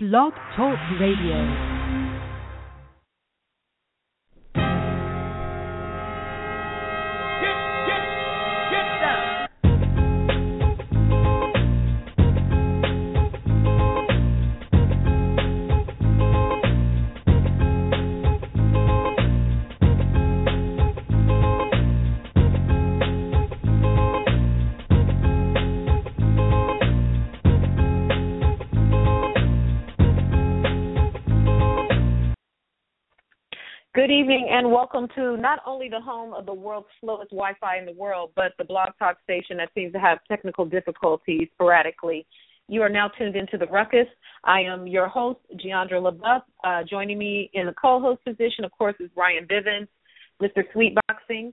Blog Talk Radio. Good evening and welcome to not only the home of the world's slowest Wi Fi in the world, but the blog talk station that seems to have technical difficulties sporadically. You are now tuned into the ruckus. I am your host, Jeandra LeBeauf. Uh, joining me in the co host position, of course, is Ryan Bivins, Mr. Sweetboxing.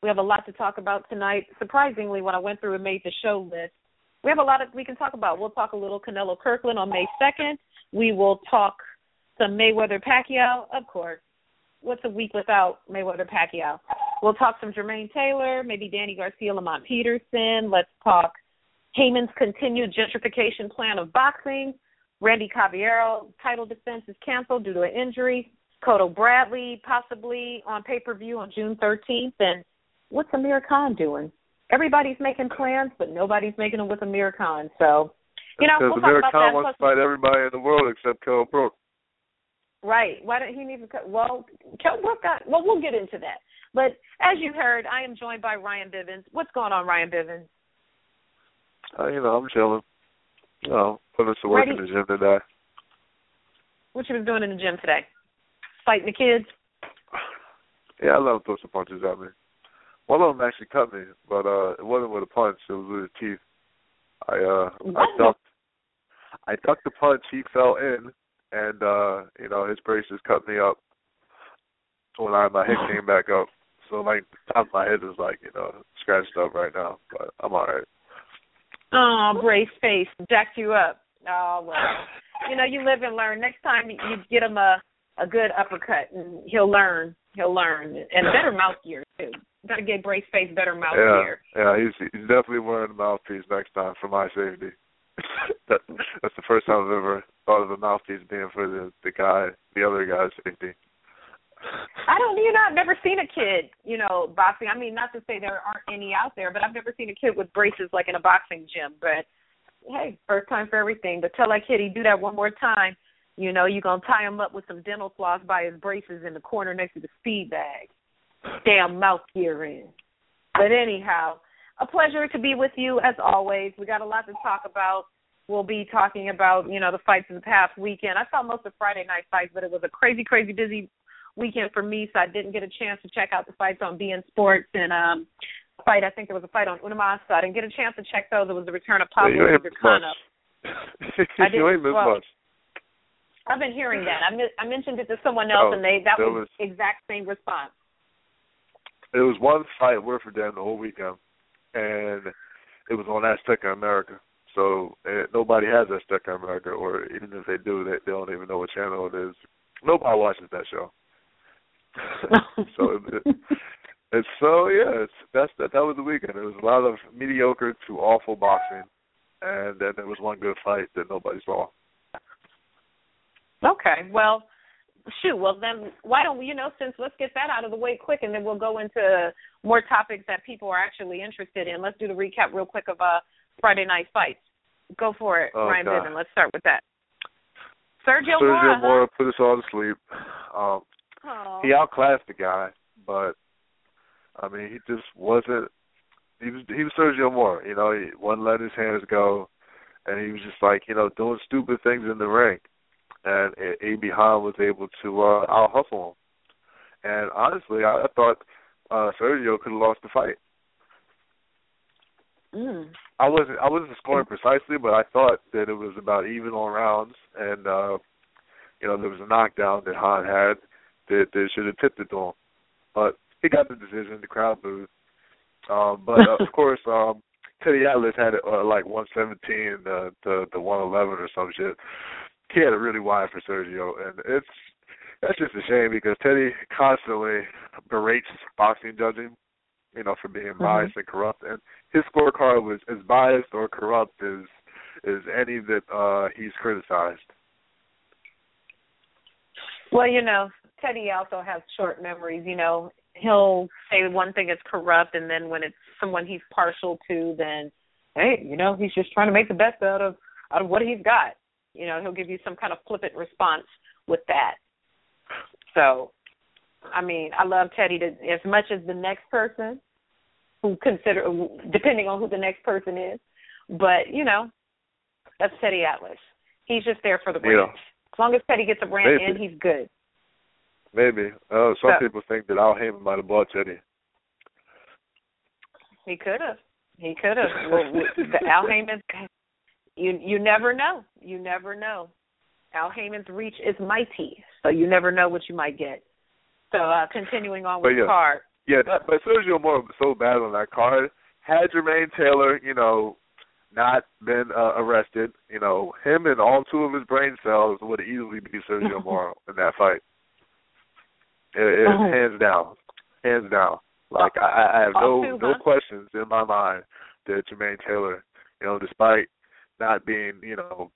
We have a lot to talk about tonight. Surprisingly, when I went through and made the show list, we have a lot of we can talk about. We'll talk a little Canelo Kirkland on May 2nd. We will talk some Mayweather Pacquiao, of course what's a week without Mayweather Pacquiao? We'll talk some Jermaine Taylor, maybe Danny Garcia, Lamont Peterson. Let's talk Haymon's continued gentrification plan of boxing. Randy Caballero title defense is canceled due to an injury. Cotto Bradley possibly on pay per view on June 13th. And what's Amir Khan doing? Everybody's making plans, but nobody's making them with Amir Khan. So, you know, because we'll Amir talk about Khan that. wants to fight everybody in the world except Kell Brook. Right. Why don't he need to cut? Well, Kell Brook got. Well, we'll get into that. But as you heard, I am joined by Ryan Bivins. What's going on, Ryan Bivins? Uh, you know, I'm chilling. You know, putting some work in the gym today. What you been doing in the gym today? Fighting the kids? Yeah, I love him throw some punches at me. One of them actually cut me, but uh it wasn't with a punch, it was with his teeth. I uh I What? ducked I ducked the punch, he fell in and uh, you know, his braces cut me up when I my head came back up. So like the top of my head is like, you know, scratched up right now. But I'm alright. Oh, brace face jacked you up. Oh well, you know you live and learn. Next time you get him a a good uppercut, and he'll learn. He'll learn, and better mouth gear too. Got to get brace face better mouth yeah, gear. yeah, he's he's definitely wearing a mouthpiece next time for my safety. that, that's the first time I've ever thought of a mouthpiece being for the the guy, the other guy's safety. I don't, you know, I've never seen a kid, you know, boxing. I mean, not to say there aren't any out there, but I've never seen a kid with braces like in a boxing gym. But hey, first time for everything. But tell that kid he do that one more time, you know, you're gonna tie him up with some dental floss by his braces in the corner next to the speed bag. Damn mouth gear in. But anyhow, a pleasure to be with you as always. We got a lot to talk about. We'll be talking about, you know, the fights of the past weekend. I saw most of Friday night fights, but it was a crazy, crazy busy weekend for me, so I didn't get a chance to check out the fights on beIN Sports and um fight. I think there was a fight on UniMás. I didn't get a chance to check those. It was the return of Yeah, Pablo you ain't missed much. Vicana. I I you didn't- ain't well, much. I've been hearing that. I mi- I mentioned it to someone else, Oh, and they that was, was- exact same response. It was one fight worth for them the whole weekend, and it was on Azteca America. So nobody has Azteca America, or even if they do, they, they don't even know what channel it is. Nobody watches that show. so it, it's so yeah, it's that's that. That was the weekend. It was a lot of mediocre to awful boxing, and then there was one good fight that nobody saw. Okay, well, shoot. Well, then why don't we? You know, since let's get that out of the way quick, and then we'll go into more topics that people are actually interested in. Let's do the recap real quick of uh Friday night fights. Go for it, Oh, Ryan. Bivins. Let's start with that. Sergio, Sergio Mora. Mora put us all to sleep. Um, huh? he outclassed the guy, but I mean, he just wasn't. He was he was Sergio Mora, you know. He wouldn't let his hands go, and he was just like you know doing stupid things in the ring, and Abie Han was able to uh, out hustle him. And honestly, I, I thought uh Sergio could have lost the fight. Mm. I wasn't I wasn't scoring precisely, but I thought that it was about even on rounds, and uh you know there was a knockdown that Han had that that should have tipped it to him, but he got the decision. The crowd booed, um, but uh, of course um Teddy Atlas had it uh, like 117 uh, to to 111 or some shit. He had it really wide for Sergio, and it's that's just a shame because Teddy constantly berates boxing judging, you know, for being biased and corrupt, and his scorecard was as biased or corrupt as as any that uh he's criticized. Well, you know, Teddy also has short memories. You know, he'll say one thing is corrupt, and then when it's someone he's partial to, then hey, you know, he's just trying to make the best out of out of what he's got. You know, he'll give you some kind of flippant response with that. So, I mean, I love Teddy to, as much as the next person who consider, depending on who the next person is. But you know, that's Teddy Atlas. He's just there for the brand. Yeah. As long as Teddy gets a brand Maybe. in, he's good. Maybe. Uh, some So- people think that Al Haymon might have bought Teddy. He could have. He could have. well, the Al Haymon. You you never know. You never know. Al Haymon's reach is mighty, so you never know what you might get. So uh continuing on with But yeah. the card. Yeah, that, but Sergio Mora was so bad on that card. Had Jermaine Taylor, you know, not been uh, arrested, you know, him and all two of his brain cells would easily beat Sergio Mora in that fight. It, it, Oh. hands down, hands down. Like I, I have All no two, no questions in my mind that Jermaine Taylor, you know, despite not being, you know,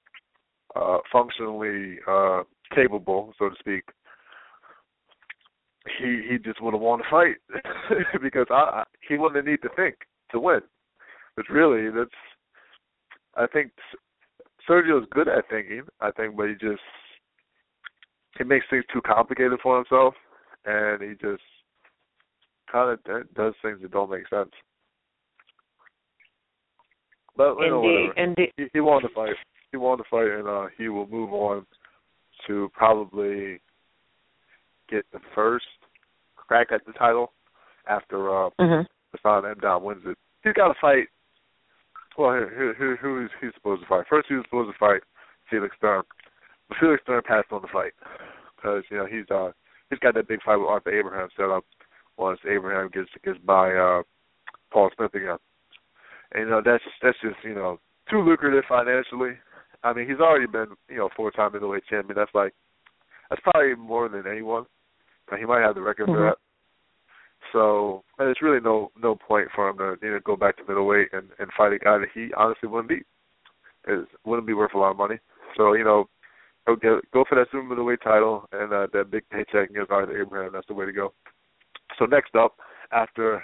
uh functionally uh capable, so to speak, he he just would have won the fight because I, I he wouldn't need to think to win. But really, that's I think Sergio's good at thinking. I think, but he just he makes things too complicated for himself, and he just kind of does things that don't make sense. But you know, Indeed, whatever. indeed. He, he won the fight. He won the fight, and uh, he will move on to probably get the first crack at the title after uh, Mhm. Hassan N'Dam wins it. He's got to fight. Well, who, who, who is he supposed to fight? First, he was supposed to fight Felix Sturm, but Felix Sturm passed on the fight because you know he's uh he's got that big fight with Arthur Abraham set up once Abraham gets gets by uh Paul Smith again. And you know that's that's just you know too lucrative financially. I mean, he's already been you know four time middleweight champion. That's like that's probably more than anyone. But he might have the record for Mhm. that. So and there's really no no point for him to you know go back to middleweight and and fight a guy that he honestly wouldn't beat. It wouldn't be worth a lot of money. So you know, go get, go for that super middleweight title and uh, that big paycheck against Arthur Abraham. That's the way to go. So next up, after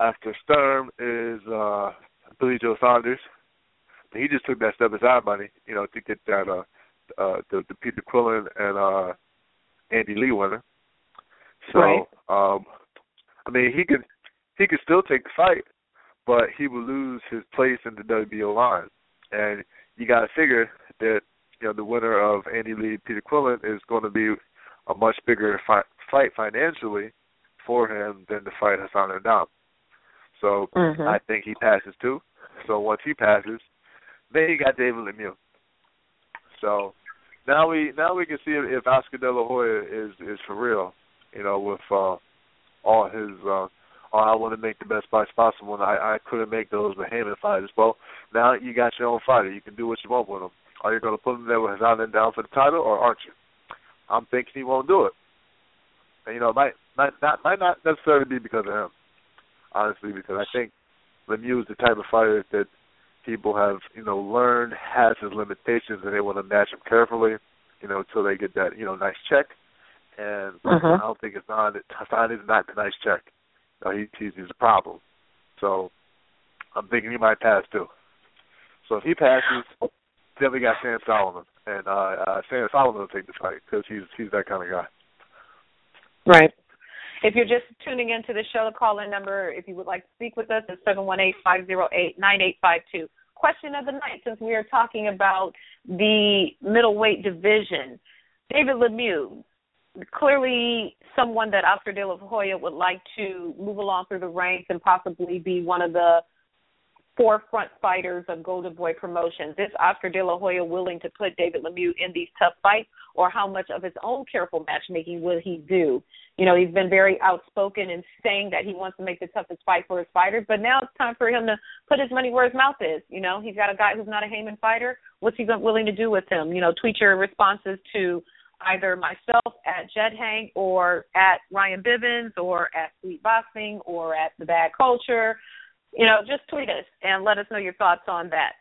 after Sturm is uh Billy Joe Saunders. He just took that step aside money, you know, to get that uh uh the, the Peter Quillin and uh Andy Lee winner. So Right. um I mean he could he could still take the fight, but he would lose his place in the WBO line. And you gotta figure that, you know, the winner of Andy Lee Peter Quillin is gonna be a much bigger fi- fight financially for him than the fight Hassan Ndam. So Mhm. I think he passes too. So once he passes, then you got David Lemieux. So now we now we can see if, if Oscar De La Hoya is is for real. You know, with uh, all his uh, oh, I want to make the best fights possible, and I I couldn't make those with Haymon fighters. Well, now you got your own fighter. You can do what you want with him. Are you going to put him there with Hassan N'Dam for the title, or aren't you? I'm thinking he won't do it. And you know, it might might not might not necessarily be because of him. Honestly, because I think Lemieux is the type of fighter that people have, you know, learned has his limitations and they want to match him carefully, you know, until they get that, you know, nice check. And Mhm. I don't think it's not Hassan is not the nice check. No, he he's, he's a problem. So I'm thinking he might pass too. So if he passes, then we got Sam Solomon, and uh, uh Sam Solomon will take the fight because he's he's that kind of guy. Right. If you're just tuning into the show, the call-in number, if you would like to speak with us, is seven one eight five zero eight nine eight five two. Question of the night, since we are talking about the middleweight division, David Lemieux, clearly someone that Oscar De La Hoya would like to move along through the ranks and possibly be one of the forefront fighters of Golden Boy Promotions. Is Oscar De La Hoya willing to put David Lemieux in these tough fights, or how much of his own careful matchmaking will he do? You know, he's been very outspoken in saying that he wants to make the toughest fight for his fighters, but now it's time for him to put his money where his mouth is. You know, he's got a guy who's not a Haymon fighter. What's he willing to do with him? You know, tweet your responses to either myself at Jed Hank or at Ryan Bivins or at Sweet Boxing or at The Bad Culture. You know, just tweet us and let us know your thoughts on that.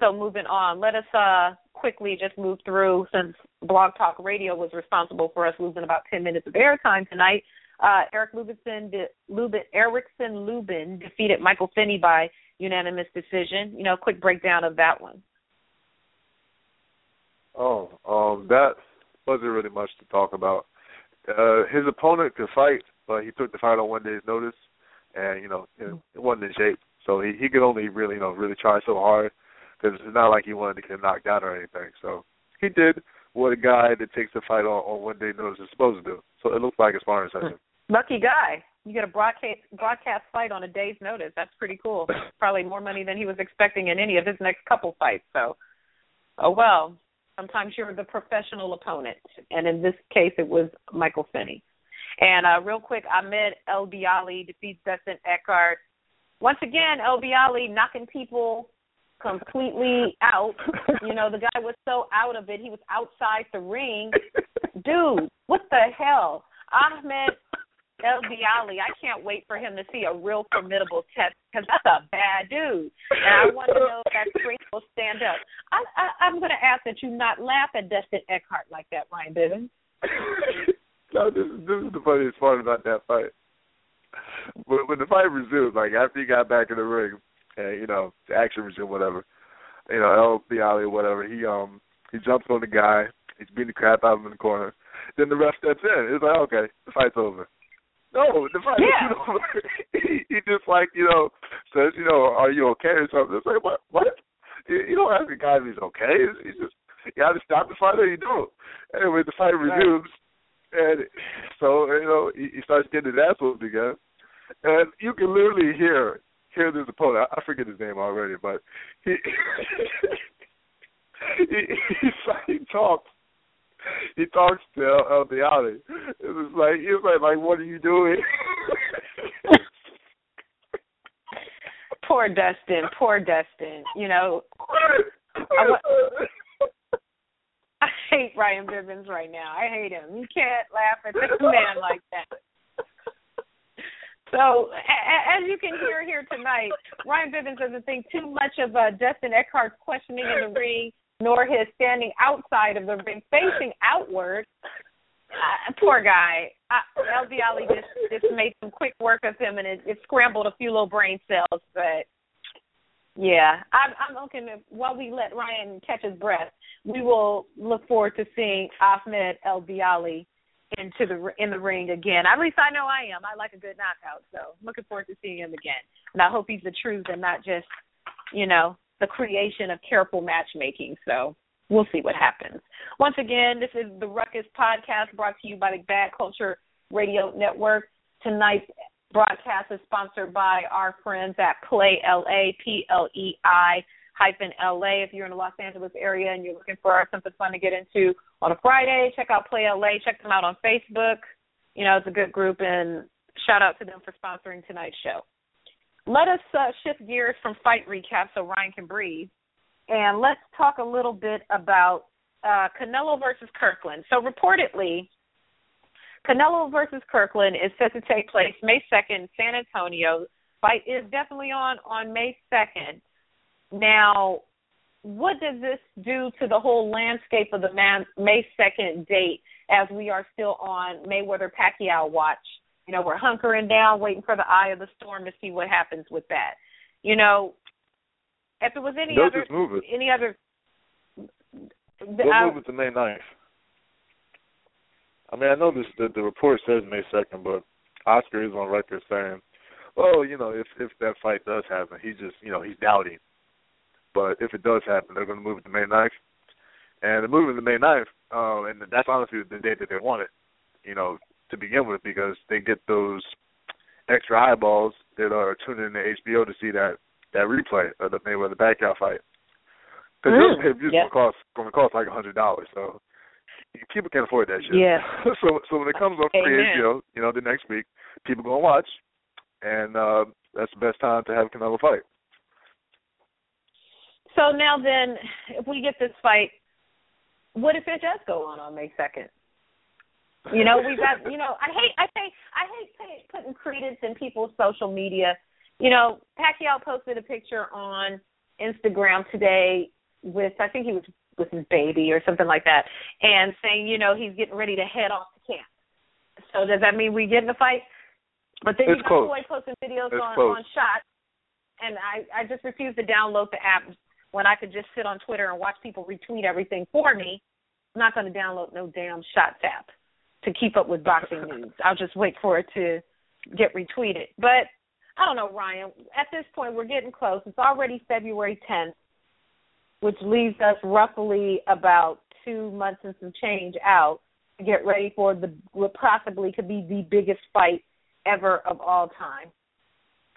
So moving on, let us uh, quickly just move through since Blog Talk Radio was responsible for us losing about 10 minutes of airtime tonight. Uh, Eric Lubinson, de- Lubin, Erickson Lubin defeated Michael Finney by unanimous decision. You know, quick breakdown of that one. Oh, um, that wasn't really much to talk about. Uh, his opponent could fight, but he took the fight on one day's notice, and you know it wasn't in shape. So he he could only really you know really try so hard because it's not like he wanted to get knocked out or anything. So he did what a guy that takes the fight on, on one day notice is supposed to do. So it looks like a sparring session. Lucky guy. You get a broadcast broadcast fight on a day's notice. That's pretty cool. Probably more money than he was expecting in any of his next couple fights. So, oh well. Sometimes you're the professional opponent, and in this case, it was Michael Finney. And uh, real quick, Ahmed El Bialy defeats Dustin Eckhart. Once again, El Bialy knocking people completely out. You know, the guy was so out of it. He was outside the ring. Dude, what the hell? Ahmed El Bialy, I can't wait for him to see a real formidable test because that's a bad dude. And I want to know if that strength will stand up. I, I, I'm going to ask that you not laugh at Dustin Eckhart like that, Ryan Bivins. no, this is this is the funniest part about that fight. When, when the fight resumed, like after he got back in the ring, you know the action resumed, whatever, you know El Bialy or whatever, he um he jumps on the guy, he's beating the crap out of him in the corner. Then the ref steps in. It's like okay, the fight's over. No, the fight. Yeah. Know, he, he just like you know says you know are you okay or something. It's like what what? You, you don't ask a guy if he's okay. He's just you to stop the fight or you don't. Anyway, the fight resumes, and so you know he, he starts getting his ass whooped again, and you can literally hear hear this opponent. I, I forget his name already, but he he, he, he talks he talks to El, El Bialy. It was like he was like, like, what are you doing? poor Dustin, poor Dustin. You know, I, I hate Ryan Bivins right now. I hate him. You can't laugh at this man like that. So, as you can hear here tonight, Ryan Bivins doesn't think too much of uh, Dustin Eckhart's questioning in the ring, nor his standing outside of the ring, facing outward. Uh, poor guy. Uh, El Bialy just just made some quick work of him, and it, it scrambled a few little brain cells. But yeah, I'm, I'm looking at, while we let Ryan catch his breath. We will look forward to seeing Ahmed El Bialy into the in the ring again. At least I know I am. I like a good knockout, so I'm looking forward to seeing him again. And I hope he's the truth and not just, you know, the creation of careful matchmaking. So we'll see what happens. Once again, this is the Ruckus podcast brought to you by the Bad Culture Radio Network. Tonight's broadcast is sponsored by our friends at Play LA, P L E I hyphen LA. If you're in the Los Angeles area and you're looking for something fun to get into on a Friday, check out Play LA. Check them out on Facebook. You know, it's a good group, and shout out to them for sponsoring tonight's show. Let us uh, shift gears from fight recap so Ryan can breathe, and let's talk a little bit about uh, Canelo versus Kirkland. So reportedly, Canelo versus Kirkland is set to take place May 2nd, San Antonio. Fight is definitely on on May 2nd. Now, what does this do to the whole landscape of the May 2nd date as we are still on Mayweather Pacquiao watch? You know, we're hunkering down, waiting for the eye of the storm to see what happens with that. You know, if it was any They'll other just move it. any other They'll I- move it to May 9th. I mean, I know this the, the report says May 2nd, but Oscar is on record saying, well, you know, if if that fight does happen, he's just, you know, he's doubting. But if it does happen, they're going to move it to May 9th. And they're moving to May 9th, um, and that's honestly the date that they wanted, you know, to begin with, because they get those extra eyeballs that are tuning in to HBO to see that that replay of the Mayweather Pacquiao fight. Because Mm, those pay-per-views yeah. going to cost going to cost like a hundred dollars, so people can't afford that shit. Yeah. so so when it comes on free HBO, you know, the next week, people gonna watch, and uh, that's the best time to have Canelo fight. So now then, if we get this fight, what if it does go on on May second? You know, we've got. You know, I hate. I think. I hate pay, putting credence in people's social media. You know, Pacquiao posted a picture on Instagram today with I think he was with his baby or something like that, and saying you know he's getting ready to head off to camp. So does that mean we get in a fight? But then it's you got close. Floyd posting videos it's on close. on shot, and I I just refuse to download the app when I could just sit on Twitter and watch people retweet everything for me. I'm not going to download no damn shots app to keep up with boxing news. I'll just wait for it to get retweeted. But I don't know, Ryan. At this point, we're getting close. It's already February 10th, which leaves us roughly about two months and some change out to get ready for the what possibly could be the biggest fight ever of all time.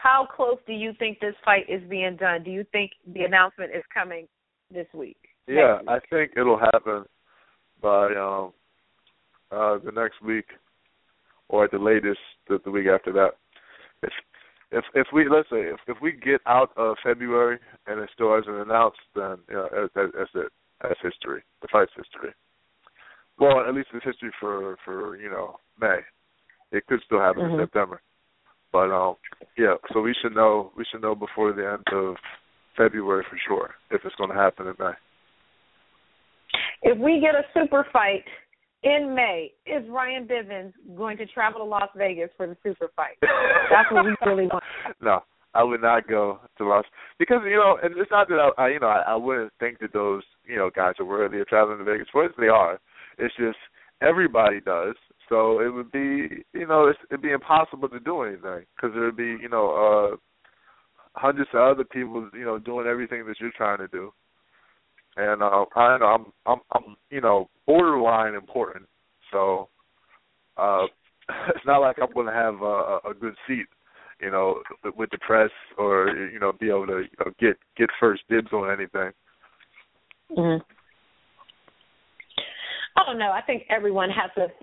How close do you think this fight is being done? Do you think the announcement is coming this week? Yeah, Next I think it'll happen by um uh the next week or at the latest the, the week after that. If if if we let's say if if we get out of February and it still hasn't announced, then you know, that, that, that's it. That's history. The fight's history. Well, at least it's history for for you know May. It could still happen Mhm. in September, but um yeah. So we should know we should know before the end of February for sure if it's going to happen in May. If we get a super fight in May, is Ryan Bivins going to travel to Las Vegas for the super fight? That's what we really want. no, I would not go to Las because you know, and it's not that I, I you know, I, I wouldn't think that those you know guys are worthy of traveling to Vegas. For us, they are. It's just everybody does. So it would be, you know, it's, it'd be impossible to do anything because there'd be, you know, uh hundreds of other people, you know, doing everything that you're trying to do. And uh, I know I'm, I'm, I'm, you know, borderline important. So uh it's not like I'm going to have a, a good seat you know, with the press or you know, be able to you know, get get first dibs on anything. Mm-hmm. I don't know. I think everyone has to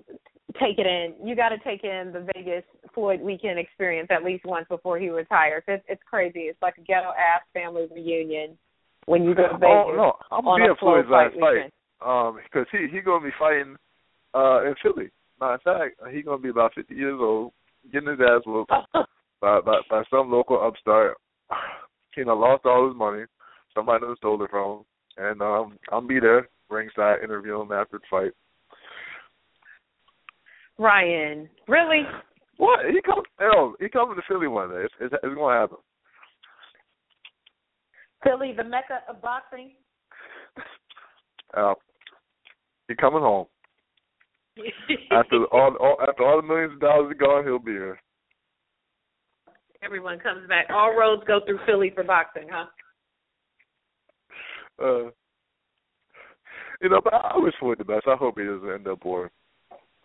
take it in. You got to take in the Vegas Floyd weekend experience at least once before he retires. It's it's crazy. It's like a ghetto ass family reunion when you go to Vegas. Oh no, I'm on gonna be a Floyd's Floyd last fight weekend. um, because he he gonna be fighting uh in Philly. Matter of fact, he gonna be about 50 years old, getting his ass whooped by by, by some local upstart. He know, lost all his money. Somebody stole it from him, and um, I'll be there ringside interviewing him after the fight. Ryan, really? What? He comes? Hell, he coming to Philly one day. It's, it's, it's gonna happen. Philly, the mecca of boxing. Uh, he coming home after all, all after all the millions of dollars are gone. He'll be here. Everyone comes back. All roads go through Philly for boxing, huh? Uh, you know, but I wish for the best. I hope he doesn't end up bored.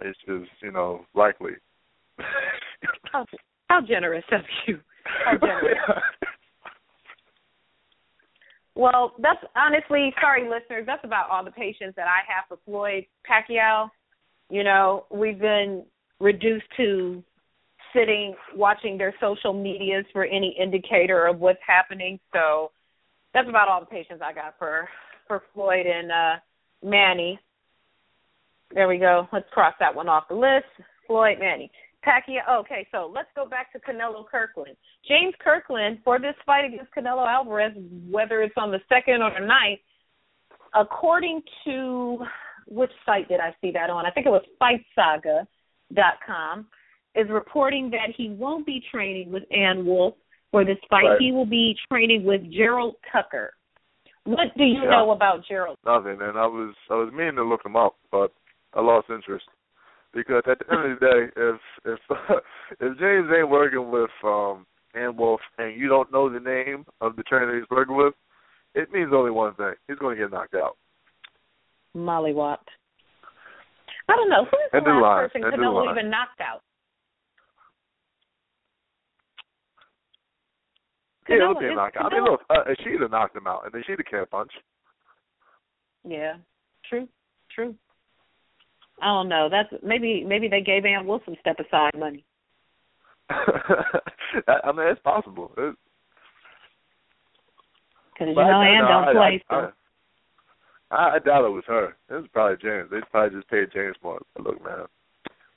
It's just, you know, likely. How, how generous of you. How generous. Well, that's honestly, sorry, listeners, that's about all the patience that I have for Floyd Pacquiao. You know, we've been reduced to sitting watching their social medias for any indicator of what's happening. So that's about all the patience I got for for Floyd and uh Manny. There we go. Let's cross that one off the list. Floyd Manny. Pacquiao. Okay, so let's go back to Canelo Kirkland. James Kirkland for this fight against Canelo Alvarez, whether it's on the second or the ninth, according to which site did I see that on? I think it was FightSaga.com, is reporting that he won't be training with Ann Wolfe for this fight. Right. He will be training with Gerald Tucker. What do you Yeah. know about Gerald? Nothing, and I was I was meaning to look him up, but I lost interest because at the end of the day, if if if James ain't working with um Ann Wolfe and you don't know the name of the trainer he's working with, it means only one thing: he's going to get knocked out. Molly Mollywopped. I don't know. Who's the the last line. person End Canelo even knocked out? Yeah, Canelo he'll get is- knocked out. I mean, look, uh, Ishida knocked him out, and Ishida can't punch. Yeah, true, true. I don't know. That's maybe maybe they gave Ann Wilson step aside money. I mean, it's possible. Because you know I, Ann no, don't I, play. I, so. I, I doubt it was her. It was probably James. They probably just paid James more. But look, man,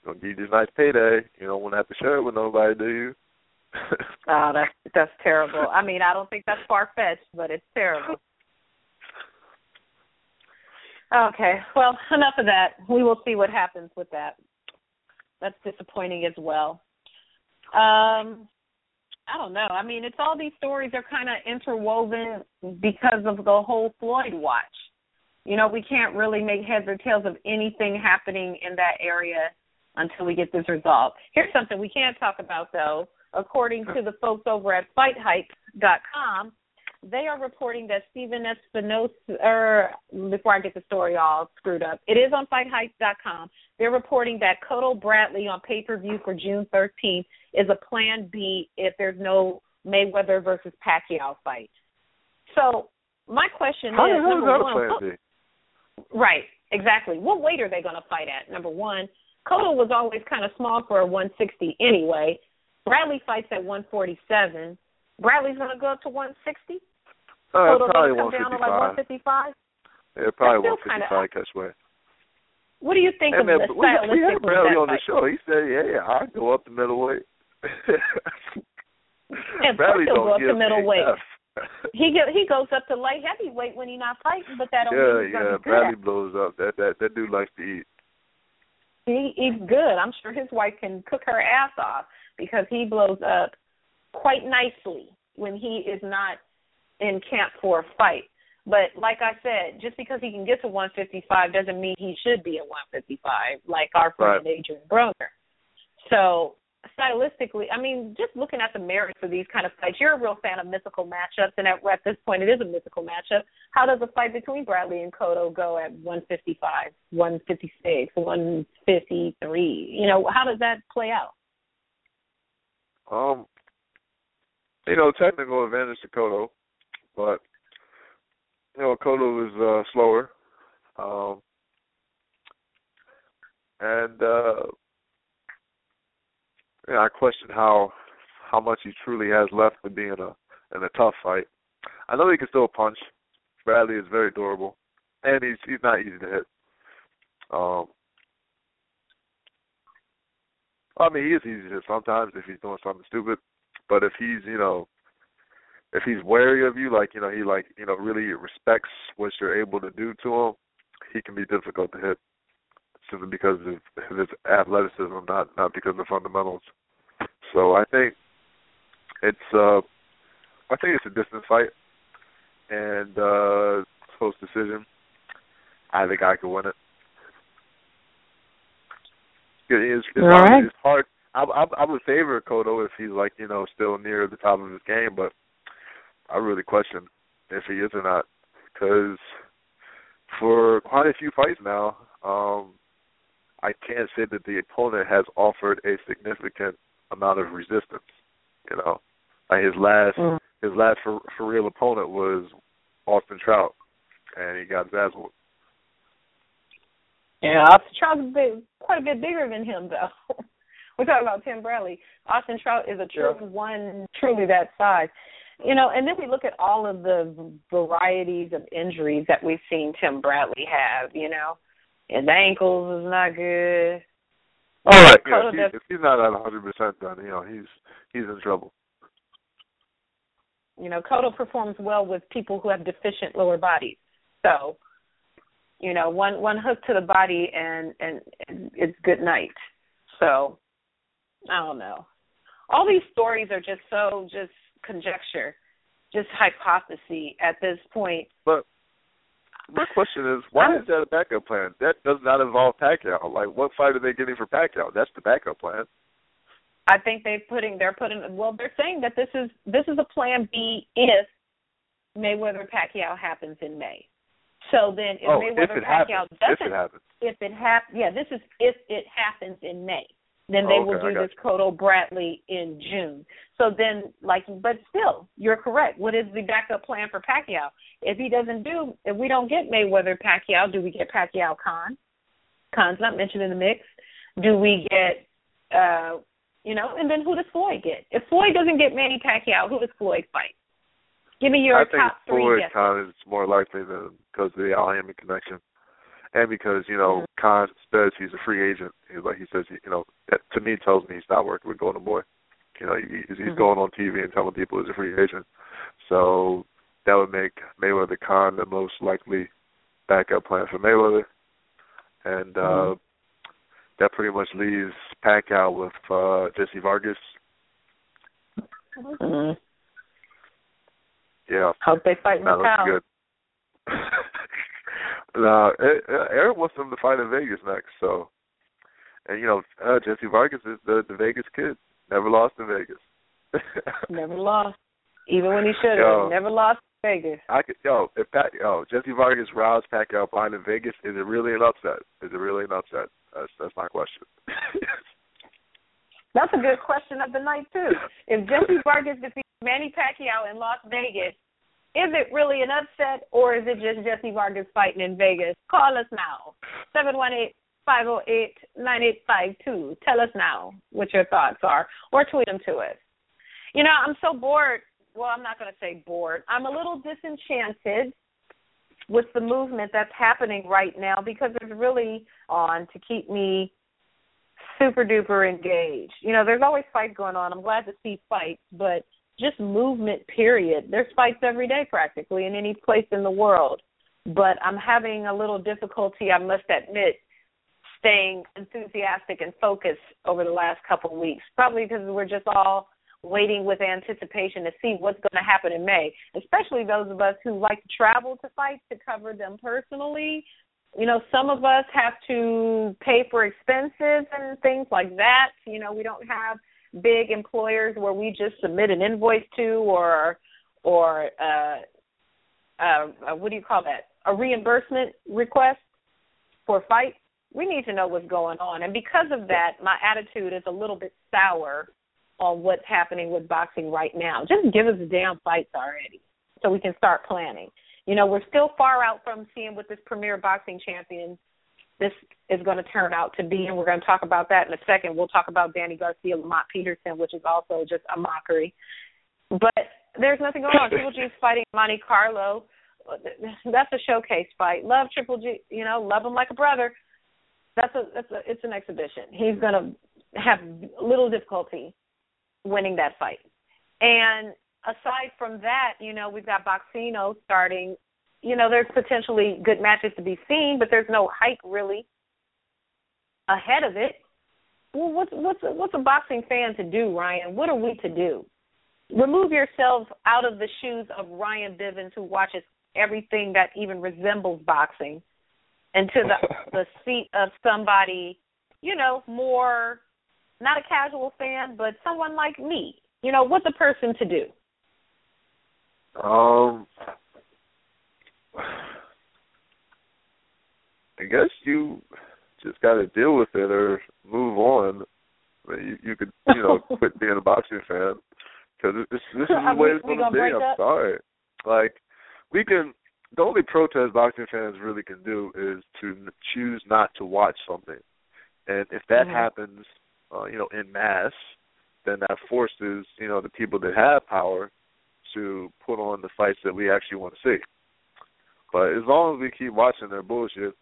gonna give you this nice payday. You don't want to have to share it with nobody, do you? oh, that's that's terrible. I mean, I don't think that's far fetched, but it's terrible. Okay, well, enough of that. We will see what happens with that. That's disappointing as well. Um, I don't know. I mean, it's all these stories are kind of interwoven because of the whole Floyd watch. You know, we can't really make heads or tails of anything happening in that area until we get this resolved. Here's something we can't talk about though. According to the folks over at FightHype.com, they are reporting that Stephen Espinoza, or er, before I get the story all screwed up, it is on FightHype.com. They're reporting that Cotto Bradley on pay per view for June 13th is a plan B if there's no Mayweather versus Pacquiao fight. So my question How is, the hell is number one, plan B? right, exactly. What weight are they going to fight at? Number one, Cotto was always kind of small for a 160 anyway. Bradley fights at 147. Bradley's going to go up to 160. Uh, Cotto's probably going to come down to like 155. 155. Yeah, probably That's still 155 catch weight. What do you think Hey, of man, the we, had- we had Bradley on the fight? show. He said, "Yeah, I go up to middleweight." Of Bradley don't go up to middleweight. He go, he goes up to light heavyweight when he's not fighting, but that don't yeah, mean he's yeah. good. Bradley at blows up. That that that dude likes to eat. He he's good. I'm sure his wife can cook her ass off because he blows up quite nicely when he is not in camp for a fight. But like I said, just because he can get to 155 doesn't mean he should be at 155, like our friend Right. Adrian Broner. So stylistically, I mean, just looking at the merits of these kind of fights, you're a real fan of mythical matchups, and at, at this point, it is a mythical matchup. How does a fight between Bradley and Cotto go at 155, 156, 153? You know, how does that play out? Um, you know, technical advantage to Cotto, but you know, Cotto is uh, slower, um, and uh, yeah, I question how how much he truly has left to be in a in a tough fight. I know he can still punch. Bradley is very durable, and he's he's not easy to hit. Um, I mean, he is easy to hit sometimes if he's doing something stupid, but if he's you know if he's wary of you, like you know he like you know really respects what you're able to do to him, he can be difficult to hit simply because of his athleticism, not not because of the fundamentals. So I think it's uh I think it's a distance fight and uh close decision. I think I could win it. It is it's, All right. it's hard. I, I I would favor Cotto if he's like you know still near the top of his game, but I really question if he is or not because for quite a few fights now, um, I can't say that the opponent has offered a significant amount of resistance. You know, like his last Mm. his last for for real opponent was Austin Trout, and he got whooped. Yeah, Austin Trout's big, quite a bit bigger than him, though. We're talking about Tim Bradley. Austin Trout is a true one, truly that size. You know, and then we look at all of the varieties of injuries that we've seen Tim Bradley have. You know, his ankles is not good. All right, yeah, if, he, does- if he's not at 100 percent, then you know he's he's in trouble. You know, Cotto performs well with people who have deficient lower bodies. So, you know, one one hook to the body and and, and it's good night. So, I don't know. All these stories are just so just conjecture, just hypothesis at this point. But my question is, why is that a backup plan? That does not involve Pacquiao. Like, what fight are they getting for Pacquiao? That's the backup plan. I think they're putting they're putting well they're saying that this is this is a plan B if Mayweather Pacquiao happens in May. So then if oh, Mayweather if Pacquiao happens, doesn't if it happens. if it hap yeah, this is if it happens in May. Then they Oh, will okay, I do this Cotto Bradley in June. So then like but still, you're correct. What is the backup plan for Pacquiao? If he doesn't do if we don't get Mayweather Pacquiao, do we get Pacquiao Khan? Khan's not mentioned in the mix. Do we get uh you know, and then who does Floyd get? If Floyd doesn't get Manny Pacquiao, who does Floyd fight? Give me your I think top three Floyd guesses. Khan is more likely than because of the Miami connection, and because you know Mm-hmm. Khan says he's a free agent. He's like he says, you know, that to me tells me he's not working with Golden Boy. You know, he, he's Mhm. going on TV and telling people he's a free agent. So that would make Mayweather Khan the most likely backup plan for Mayweather, and uh Mhm. that pretty much leaves Pacquiao with uh Jesse Vargas. Mhm. Yeah, Hope they fight that looks Macau. good. no, E- Eric wants them to fight in Vegas next. So, and you know, uh, Jesse Vargas is the the Vegas kid. Never lost in Vegas. Never lost, even when he should have. Never lost in Vegas. I could yo if Pat yo Jesse Vargas roused Pacquiao behind in Vegas. Is it really an upset? Is it really an upset? That's that's my question. That's a good question of the night too. If Jesse Vargas defeats Manny Pacquiao in Las Vegas, is it really an upset or is it just Jesse Vargas fighting in Vegas? Call us now. Seven one eight five zero eight nine eight five two. Tell us now what your thoughts are, or tweet them to us. You know, I'm so bored. Well, I'm not going to say bored. I'm a little disenchanted with the movement that's happening right now because there's really on to keep me super duper engaged. You know, there's always fights going on. I'm glad to see fights, but just movement period. There's fights every day practically in any place in the world. But I'm having a little difficulty, I must admit, staying enthusiastic and focused over the last couple of weeks. Probably because we're just all waiting with anticipation to see what's going to happen in May, especially those of us who like to travel to fights to cover them personally. You know, some of us have to pay for expenses and things like that. You know, we don't have big employers where we just submit an invoice to or or uh uh, what do you call that? A reimbursement request for fights. We need to know what's going on. And because of that, my attitude is a little bit sour on what's happening with boxing right now. Just give us the damn fights already so we can start planning. You know, we're still far out from seeing what this premier boxing champion this is going to turn out to be, and we're going to talk about that in a second. We'll talk about Danny Garcia, Lamont Peterson, which is also just a mockery. But there's nothing going on. Triple G's fighting Monte Carlo. That's a showcase fight. Love Triple G, you know, love him like a brother. That's a that's a it's an exhibition. He's going to have little difficulty winning that fight. And aside from that, you know, we've got Boxino starting. You know, there's potentially good matches to be seen, but there's no hype really ahead of it. Well, what's what's a, what's a boxing fan to do, Ryan? What are we to do? Remove yourself out of the shoes of Ryan Bivins, who watches everything that even resembles boxing, into the the seat of somebody, you know, more not a casual fan, but someone like me. You know, what's a person to do? Um, I guess you just got to deal with it or move on. I mean, you, you could, you know, quit being a boxing fan because this this is the way it's going to be. I'm up? sorry. Like we can. The only protest boxing fans really can do is to choose not to watch something, and if that Mhm. happens, uh, you know, in mass, then that forces you know the people that have power to put on the fights that we actually want to see. But as long as we keep watching their bullshit,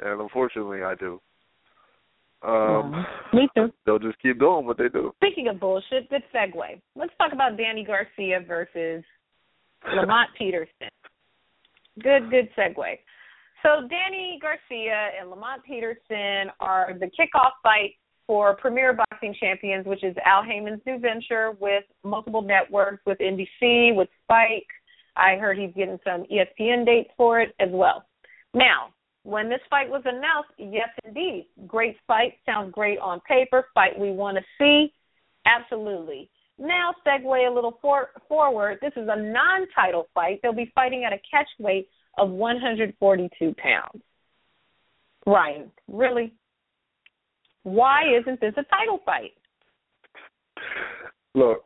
and unfortunately I do, um, Me too. they'll just keep doing what they do. Speaking of bullshit, good segue. Let's talk about Danny Garcia versus Lamont Peterson. Good, good segue. So Danny Garcia and Lamont Peterson are the kickoff fight for Premier Boxing Champions, which is Al Haymon's new venture with multiple networks, with NBC, with Spike. I heard he's getting some ESPN dates for it as well. Now, when this fight was announced, yes, indeed, great fight, sounds great on paper, fight we want to see, absolutely. Now, segue a little for, forward. This is a non-title fight. They'll be fighting at a catch weight of 142 pounds. Ryan, really? Why isn't this a title fight? Look,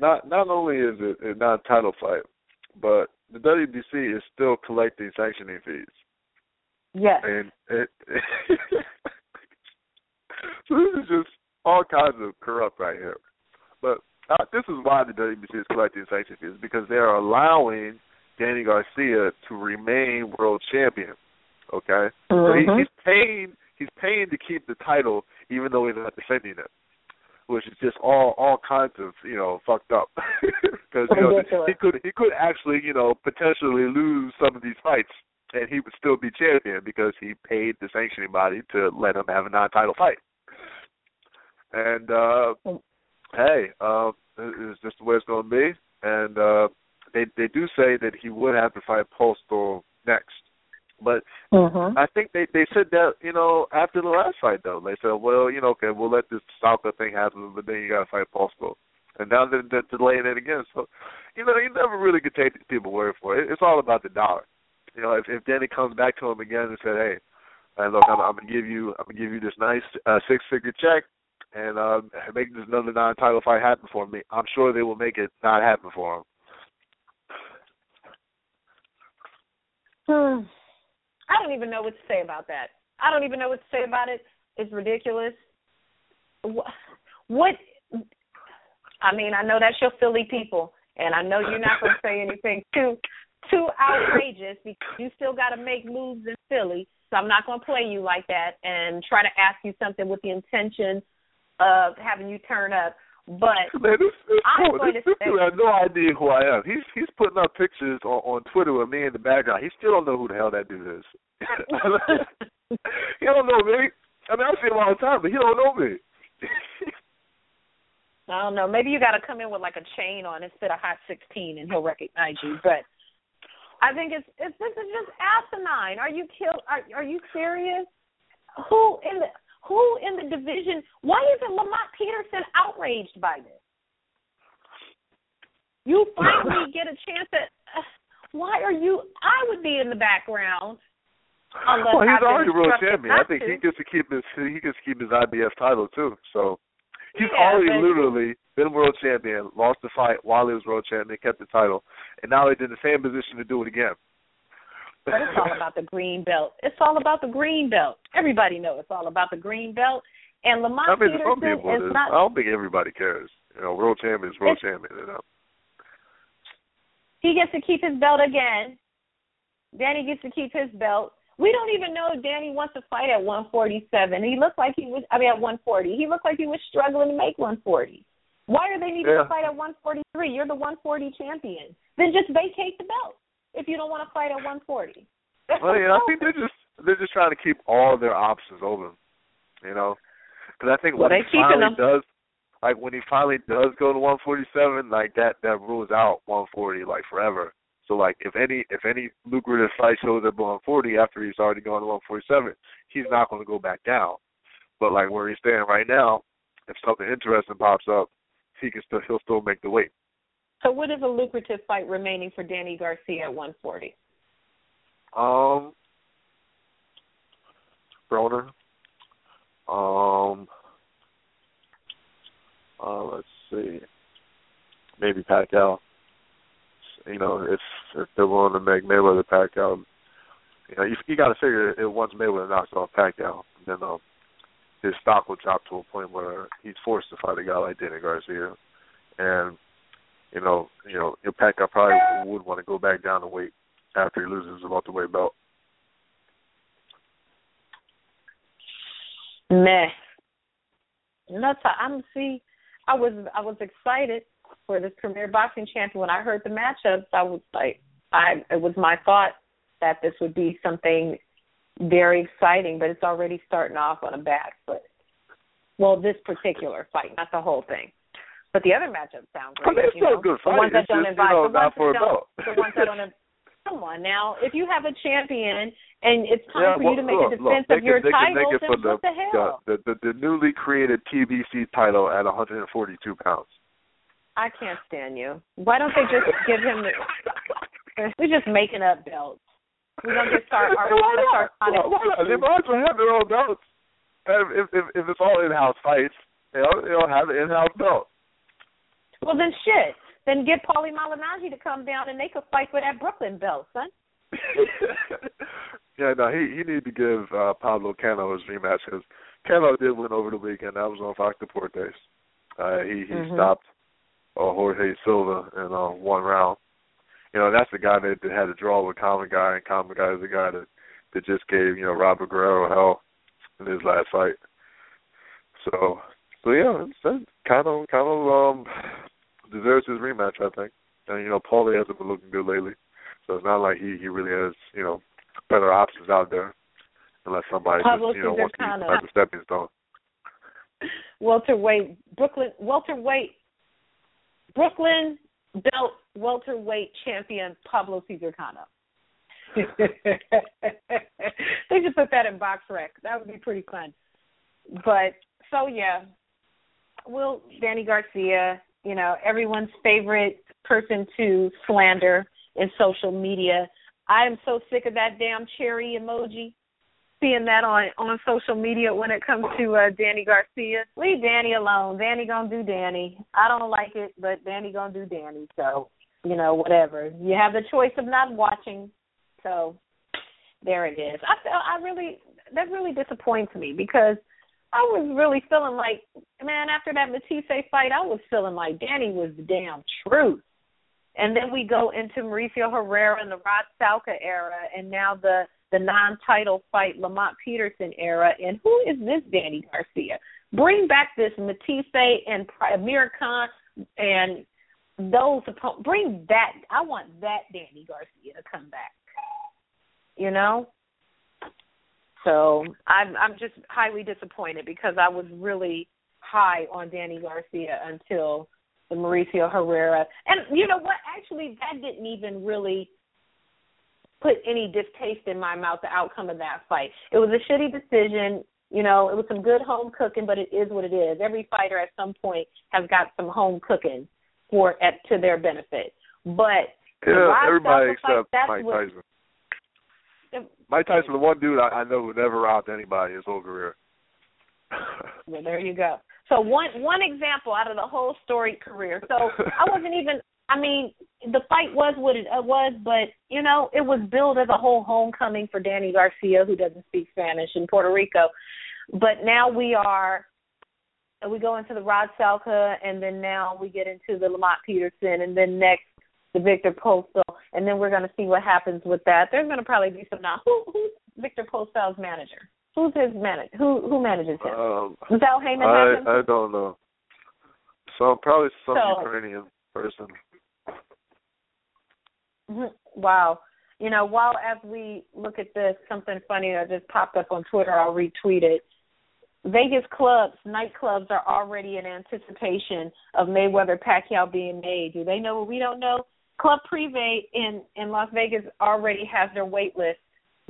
not not only is it a not a title fight, but the WBC is still collecting sanctioning fees, Yes. and it, so this is just all kinds of corrupt right here. But uh, this is why the WBC is collecting sanctioning fees because they are allowing Danny Garcia to remain world champion. Okay, so he, Mhm. he's paying he's paying to keep the title even though he's not defending it. Which is just all all kinds of you know fucked up because you know he could he could actually you know potentially lose some of these fights and he would still be champion because he paid the sanctioning body to let him have a non-title fight. And uh hey, uh, it's just the way it's going to be. And uh they they do say that he would have to fight Postol next. But mm-hmm. I think they they said that you know after the last fight though. They said well you know okay we'll let this Salka thing happen but then you got to fight Postol and now they're, they're delaying it again. So you know you never really could take these people word for it. It's all about the dollar. You know if if Danny comes back to him again and said hey look I'm, I'm gonna give you I'm gonna give you this nice uh, six figure check and uh, make this another non title fight happen for me I'm sure they will make it not happen for him. I don't even know what to say about that. I don't even know what to say about it. It's ridiculous. What? what I mean, I know that's your Philly people, and I know you're not going to say anything too too outrageous because you still got to make moves in Philly. So I'm not going to play you like that and try to ask you something with the intention of having you turn up. But Man, this, this, I'm going this, to this say, dude has no idea who I am. He's he's putting up pictures on, on Twitter with me in the background. He still don't know who the hell that dude is. he don't know me. I mean, I see him all the time, but he don't know me. I don't know. Maybe you got to come in with like a chain on instead of hot sixteen, and he'll recognize you. But I think it's it's this is just asinine. Are you kill? Are are you serious? Who in the who in the division? Why isn't Lamont Peterson outraged by this? You finally get a chance at. Uh, why are you? I would be in the background. Unless well, he's already world champion. I think to. he gets to keep his he gets to keep his IBF title too. So he's Yeah, already but- literally been world champion, lost the fight while he was world champion, kept the title, and now he's in the same position to do it again. But it's all about the green belt. It's all about the green belt. Everybody knows it's all about the green belt. And Lamont I mean, to some Peterson people, is. not. I don't think everybody cares. You know, world champion is world champion. You know. He gets to keep his belt again. Danny gets to keep his belt. We don't even know if Danny wants to fight at 147. He looked like he was. I mean, at 140. He looked like he was struggling to make 140. Why are they needing Yeah. to fight at 143? You're the 140 champion. Then just vacate the belt if you don't want to fight at 140. Well, yeah, I think they're just they're just trying to keep all their options open. You know, because I think Well, when they he finally them. does, like when he finally does go to 147, like that that rules out 140 like forever. So like if any if any lucrative fight shows up on 140 after he's already gone to 147, he's not going to go back down. But like where he's standing right now, if something interesting pops up, he can still he'll still make the weight. So, what is a lucrative fight remaining for Danny Garcia at 140? Um, Broner. Um, uh, let's see, maybe Pacquiao. You know, if if they're willing to make Mayweather Pacquiao, you know, you, you got to figure it once Mayweather knocks off Pacquiao, then um, his stock will drop to a point where he's forced to fight a guy like Danny Garcia, and you know, you know, Pacquiao probably would want to go back down to weight after he loses the welterweight belt. Meh. That's I'm see. I was I was excited for this premier boxing champion when I heard the matchups. I was like, I it was my thought that this would be something very exciting, but it's already starting off on a bad foot. Well, this particular fight, not the whole thing. But the other matchups sound I great. mean, it's you know? good The fight. ones that don't just, invite, you know, the ones for that don't, the ones that don't. Come on now, if you have a champion and it's time yeah, for well, you to make look, a defense look, of your can, title, then for what the hell? The, the, the the newly created PBC title at 142 pounds. I can't stand you. Why don't they just give him the? We're just making up belts. We're gonna get start. We why gonna start? Why, not? They might as well have their own belts. If if if it's all in-house fights, know, they'll have an in-house belt. Well then, shit. Then get Paulie Malignaggi to come down and they could fight for that Brooklyn belt, son. yeah, no, he he needed to give uh, Pablo Cano his rematch because Cano did win over the weekend. That was on Fox Deportes. Uh, he he Mhm. stopped uh, Jorge Silva in uh, one round. You know, that's the guy that, that had a draw with Kamegai, and Kamegai is the guy that that just gave you know Robert Guerrero hell in his last fight. So, So yeah, it's kind of kind of um deserves his rematch, I think. And you know, Paulie hasn't been looking good lately, so it's not like he he really has you know better options out there, unless somebody Pablo just you know wants to use as a stepping stone. welterweight Brooklyn welterweight Brooklyn belt welterweight champion Pablo Cesar Cano. they should put that in BoxRec. That would be pretty fun. But so yeah, well, Danny Garcia, you know, everyone's favorite person to slander in social media. I am so sick of that damn cherry emoji. Seeing that on on social media when it comes to uh Danny Garcia. Leave Danny alone. Danny gonna do Danny. I don't like it, but Danny gonna do Danny. So, you know, whatever. You have the choice of not watching. So there it is. I feel I really that really disappoints me because I was really feeling like, man, after that Matthysse fight, I was feeling like Danny was the damn truth. And then we go into Mauricio Herrera and the Rod Salka era, and now the the non-title fight Lamont Peterson era. And who is this Danny Garcia? Bring back this Matthysse and Amir Khan and those. Bring that. I want that Danny Garcia to come back. You know, so I'm I'm just highly disappointed because I was really high on Danny Garcia until the Mauricio Herrera. And you know what? Actually, that didn't even really put any distaste in my mouth. The outcome of that fight. It was a shitty decision. You know, it was some good home cooking, but it is what it is. Every fighter at some point has got some home cooking for at to their benefit. But yeah, everybody except fight, Mike what, Tyson. Mike Tyson, the one dude I, I know who never robbed anybody his whole career. well, there you go. So one one example out of the whole storied career. So I wasn't even. I mean, the fight was what it uh, was, but you know, it was billed as a whole homecoming for Danny Garcia, who doesn't speak Spanish in Puerto Rico. But now we are. We go into the Rod Salka, and then now we get into the Lamont Peterson, and then next the Victor Postol, and then we're going to see what happens with that. There's going to probably be some now. Who, who's Victor Postol's manager? Who's his manager? Who who manages him? Um, Haymon I? I don't know. So probably some So- Ukrainian person. Mhm. Wow. You know, while as we look at this, something funny that just popped up on Twitter, I'll retweet it. Vegas clubs, nightclubs are already in anticipation of Mayweather Pacquiao being made. Do they know what we don't know? Club Privé in in Las Vegas already has their wait list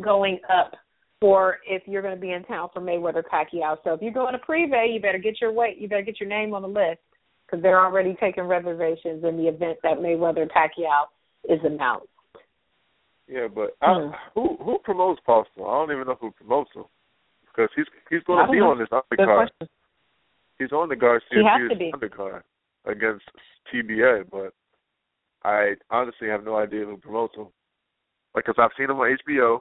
going up for if you're going to be in town for Mayweather Pacquiao. So if you're going to Privé, you better get your wait, you better get your name on the list because they're already taking reservations in the event that Mayweather Pacquiao is announced. Yeah, but I, Hmm. who who promotes Postol? I don't even know who promotes him because he's he's going to be know. on this undercard. He's on the Garcia He has to be. undercard against TBA, but I honestly have no idea who promotes him. Like, cause I've seen him on HBO,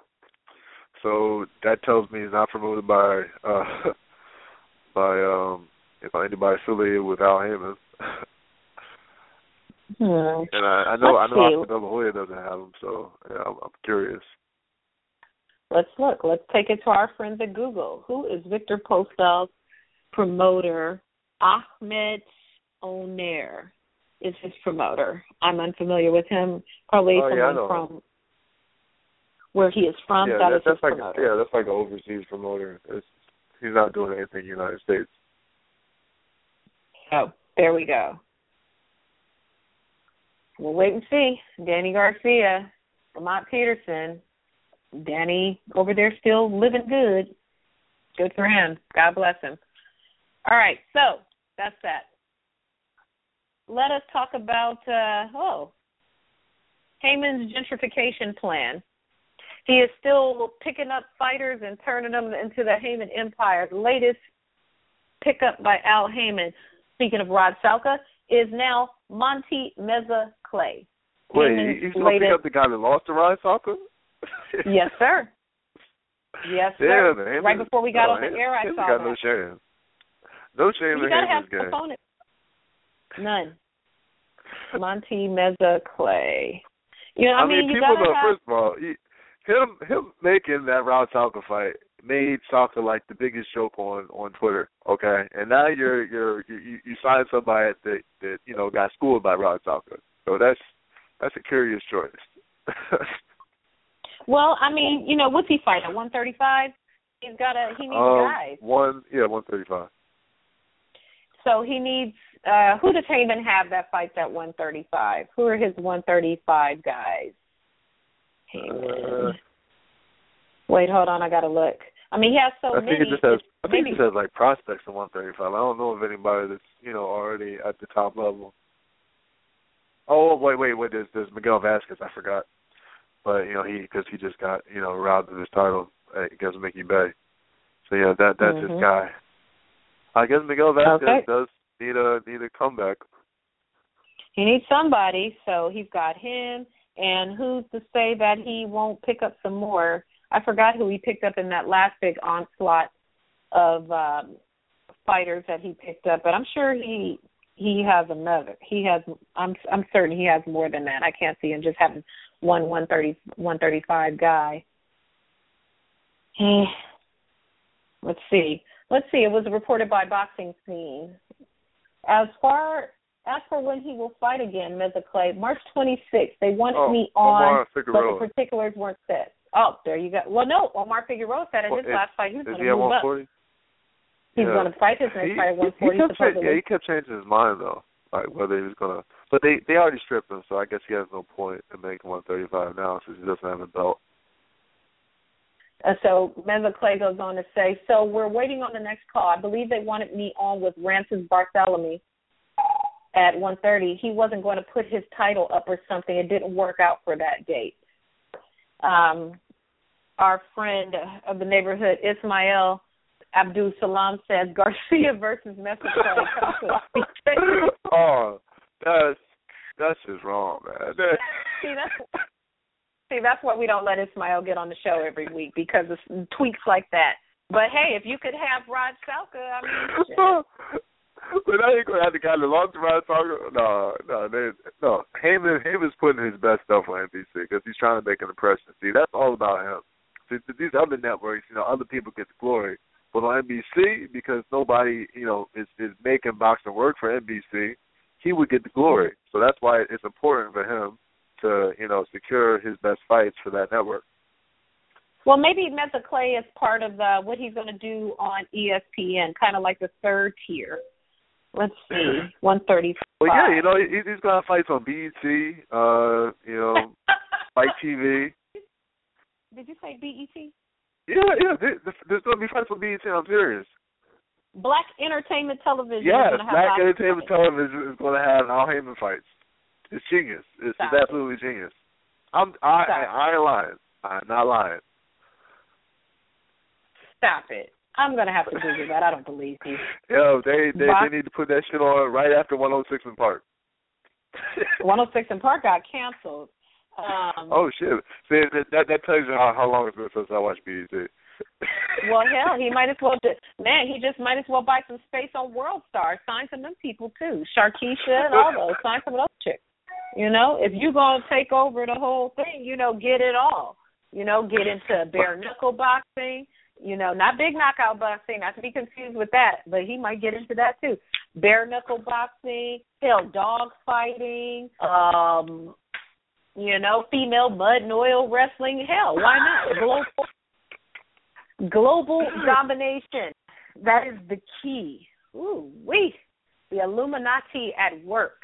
so that tells me he's not promoted by uh by um by anybody affiliated with Al Haymon. Hmm. and I, I know Let's I know. Oscar De La Hoya doesn't have him, so yeah, I'm, I'm curious. Let's look. Let's take it to our friends at Google. Who is Victor Postol's promoter? Ahmed Onair is his promoter. I'm unfamiliar with him. Probably Oh, yeah, someone know from where he is from. yeah, that that, is that's his like promoter. yeah, that's like an overseas promoter. It's, he's not doing anything in the United States. Oh, there we go. We'll wait and see. Danny Garcia, Lamont Peterson, Danny over there still living good. Good for him. God bless him. All right, so that's that. Let us talk about uh oh Haymon's gentrification plan. He is still picking up fighters and turning them into the Haymon empire. The latest pickup by Al Haymon, speaking of Rod Salka, is now Monty Meza Clay. Wait, Haymon's he, he's going to pick up the guy that lost to Rod Salka? Yes, sir. Yes, Yeah, sir. man. Right before we got no, on the Haymon- air, I Haymon saw got that. no shame. No shame you in have game. None. Monty Meza Clay. You know, I, I mean, you people know. have. First of all, he, him him making that Rod Salka fight made Salka like the biggest joke on on Twitter. Okay, and now you're you're you you signed somebody that that you know got schooled by Rod Salka. So that's that's a curious choice. well, I mean, you know, what's he fight at one thirty five? He's got a he needs um, guys. One yeah, one thirty five. So he needs uh who does Haymon have that fights at one thirty five? Who are his one thirty five guys? Haymon. Uh, Wait, hold on, I gotta look. I mean, he has so I many. Think it just has, I think maybe, he just has like prospects at 135. I don't know of anybody that's you know already at the top level. Oh wait, wait, wait. There's there's Miguel Vasquez. I forgot, but you know he because he just got you know robbed of his title against Mickey Bey. So yeah, that that's mm-hmm. his guy. I guess Miguel Vasquez okay. does need a need a comeback. He needs somebody, so he's got him. And who's to say that he won't pick up some more? I forgot who he picked up in that last big onslaught of um fighters that he picked up, but I'm sure he he has another. He has I'm I'm certain he has more than that. I can't see him just having one one thirty one thirty five guy. Hey, Let's see. Let's see. It was reported by Boxing Scene. As far as for when he will fight again, Meza Clay, March 26th. They wanted oh, me on, but the particulars weren't set. Oh, there you go. Well, no, Omar Figueroa said in well, his last fight he was going to move up. He's yeah. going to fight his next he, fight at 140. He kept, supposedly. yeah, he kept changing his mind though, like whether he was going to. But they they already stripped him, so I guess he has no point in making 135 now since he doesn't have a belt. Uh, so Meza Clay goes on to say, so we're waiting on the next call. I believe they wanted me on with Rances Barthelemy at 1:30. He wasn't going to put his title up or something. It didn't work out for that date. Um, our friend of the neighborhood, Ismail Abdul Salam, says Garcia versus Mexico. oh, that's that's just wrong, man. see, that's see, that's why we don't let Ismail get on the show every week because of tweaks like that. But hey, if you could have Rod Salka, I mean. but I ain't gonna have the guy that lost to Rod Salka. No, no, they, no. Haymon, Haymon's putting his best stuff on NBC because he's trying to make an impression. See, that's all about him. See, these other networks, you know, other people get the glory, but on NBC, because nobody, you know, is is making boxing work for NBC, he would get the glory. So that's why it's important for him to, you know, secure his best fights for that network. Well, maybe Meza Clay is part of the, what he's going to do on ESPN, kind of like the third tier. Let's see, one thirty. Well, yeah, you know, he, he's going to fight on BET, uh, you know, Fight TV. Did you say BET? Yeah, yeah. There's, going to be fights on BET. I'm serious. Black Entertainment Television. Yes, Black Entertainment Television is going to have Al Haymon fights. It's genius. It's, it's absolutely genius. I'm I, I I ain't lying. I'm not lying. Stop it. I'm gonna have to Google that. I don't believe you. Yo, they they, they need to put that shit on right after 106 & Park. 106 & Park got canceled. Um, oh shit! See, that that tells you how how long it's been since I watched BET. well, hell, he might as well. just man, he just might as well buy some space on World Star. Sign some of them people too, Sharkeisha and all those. Sign some of those chicks. You know, if you're gonna take over the whole thing, you know, get it all. You know, get into bare knuckle boxing. You know, not big knockout boxing, not to be confused with that, but he might get into that too. Bare knuckle boxing, hell, dog fighting, um, you know, female mud and oil wrestling. Hell, why not? Global, global domination. That is the key. Ooh, we The Illuminati at work.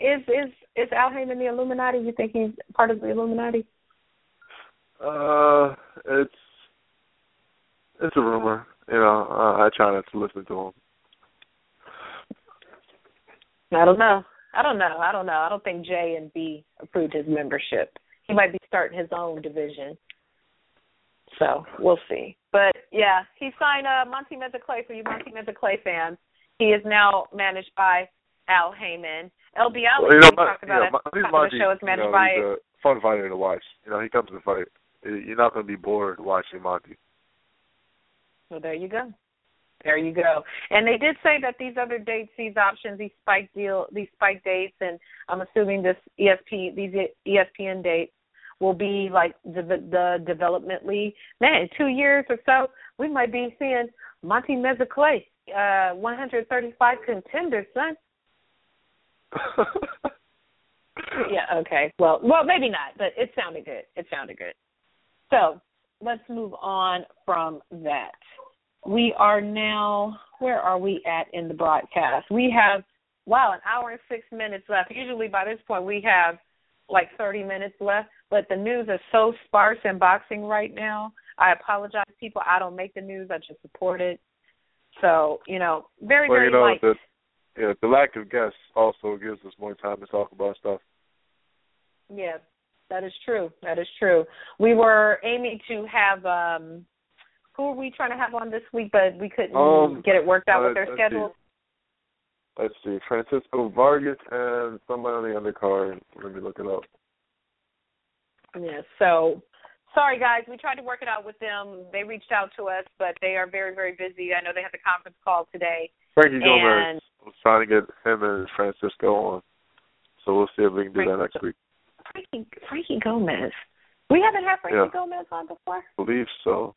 Is is is Al Haymon the Illuminati? You think he's part of the Illuminati? Uh, it's it's a rumor. You know, uh, I try not to listen to him. I don't know. I don't know. I don't know. I don't think J and B approved his membership. He might be starting his own division. So we'll see. But yeah, he signed uh, Monty Meza Clay for you Monty Meza Clay fans. He is now managed by Al Haymon. LB well, you know, we talked about you it. Monty, the show is managed you know, by he's a fun fighter to watch. You know, he comes to fight. You're not going to be bored watching Monty. So there you go. There you go. And they did say that these other dates, these options, these spike deal, these spike dates, and I'm assuming this ESP, these ESPN dates will be like the, the developmentally. Man, in two years or so, we might be seeing Monty Meza Clay, uh, 135 contenders, son. yeah. Okay. Well, well, maybe not, but it sounded good. It sounded good. So let's move on from that. We are now. Where are we at in the broadcast? We have wow, an hour and six minutes left. Usually by this point we have like 30 minutes left, but the news is so sparse in boxing right now. I apologize, people. I don't make the news. I just support it. So you know, very well, very you know, light. The, yeah, the lack of guests also gives us more time to talk about stuff. Yeah, that is true. That is true. We were aiming to have um who are we trying to have on this week, but we couldn't Um, get it worked out uh, with their let's schedule. Let's see, Francisco Vargas and somebody on the undercard. Let me look it up. Yeah. So sorry guys, we tried to work it out with them. They reached out to us, but they are very very busy. I know they have the conference call today. Frankie Gomez was trying to get him and Francisco on, so we'll see if we can do that next week. Frankie Frankie Gomez. We haven't had Frankie Yeah. Gomez on before. I believe so.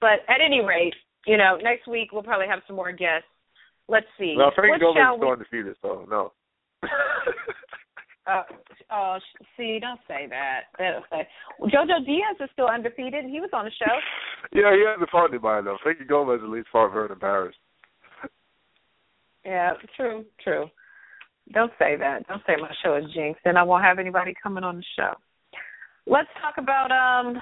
But at any rate, you know, next week we'll probably have some more guests. Let's see. No, Frankie what Gomez is we still undefeated, so no. Uh, oh, see, don't say that. Don't say. Jojo Diaz is still undefeated. He was on the show. yeah, he hasn't fought anybody though. Frankie Gomez at least fought Vernon Paris. Yeah, true, true. Don't say that. Don't say my show is jinxed, and I won't have anybody coming on the show. Let's talk about um.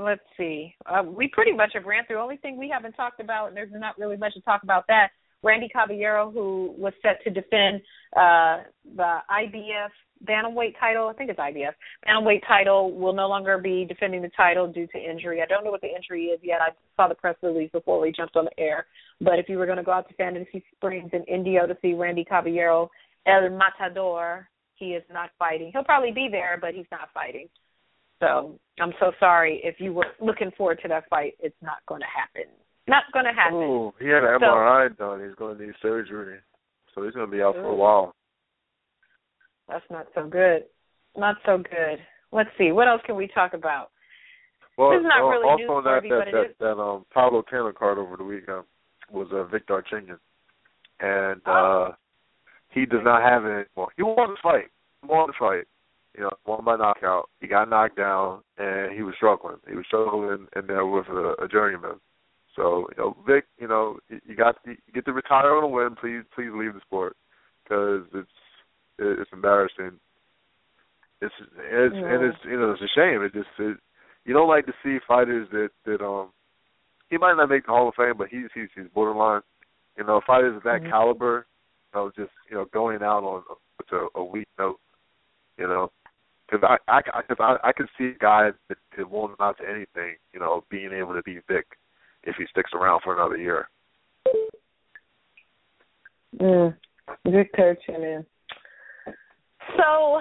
Let's see. Uh, we pretty much have ran through. Only thing we haven't talked about, and there's not really much to talk about that. Randy Caballero, who was set to defend uh the IBF bantamweight title. I think it's IBF bantamweight title will no longer be defending the title due to injury. I don't know what the injury is yet. I saw the press release before we jumped on the air. But if you were going to go out to Fantasy Springs in Indio to see Randy Caballero, El Matador, he is not fighting. He'll probably be there, but he's not fighting. So I'm so sorry if you were looking forward to that fight. It's not going to happen. Not going to happen. Oh, he had an So- MRI done. He's going to need surgery, so he's going to be out for a while. That's not so good. Not so good. Let's see. What else can we talk about? Well, This is not al- really also that newsworthy, that it that, is- that um Pablo Taylor card over the weekend was uh, Vic Darchinyan, and Oh. uh he does not have it anymore. He won the fight. He won the fight. You know, won by knockout. He got knocked down, and he was struggling. He was struggling in there with a, a journeyman. So, you know, Vic, you know, you you got you get to retire on a win. Please, please leave the sport because it's it's embarrassing. It's it's and it's you know it's a shame. It just it, you don't like to see fighters that that um he might not make the Hall of Fame, but he's he's he's borderline. You know, fighters of that Mhm. caliber, you know, just you know going out on such a, a weak note. You know, because I I because I I can see guys that, that won't amount to anything. You know, being able to beat Vic if he sticks around for another year. Mm. Good coaching, man. So,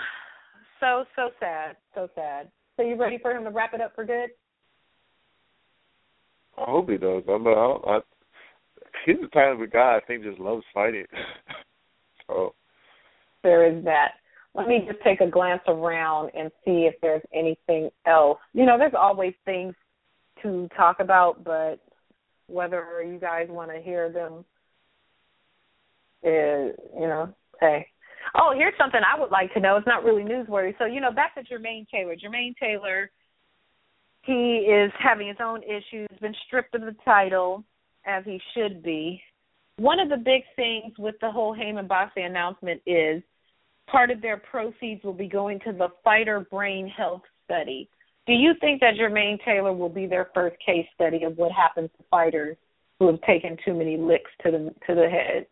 so, so sad. So sad. So you ready for him to wrap it up for good? I hope he does. I'm I, I he's the type of a guy I think just loves fighting. so There is that. Let me just take a glance around and see if there's anything else. You know, there's always things to talk about, but whether you guys want to hear them is, you know, hey. Oh, here's something I would like to know. It's not really newsworthy. So, you know, back to Jermaine Taylor. Jermaine Taylor, he is having his own issues, been stripped of the title, as he should be. One of the big things with the whole Haymon Boxing announcement is part of their proceeds will be going to the Fighter Brain Health Study. Do you think that Jermaine Taylor will be their first case study of what happens to fighters who have taken too many licks to the to the head?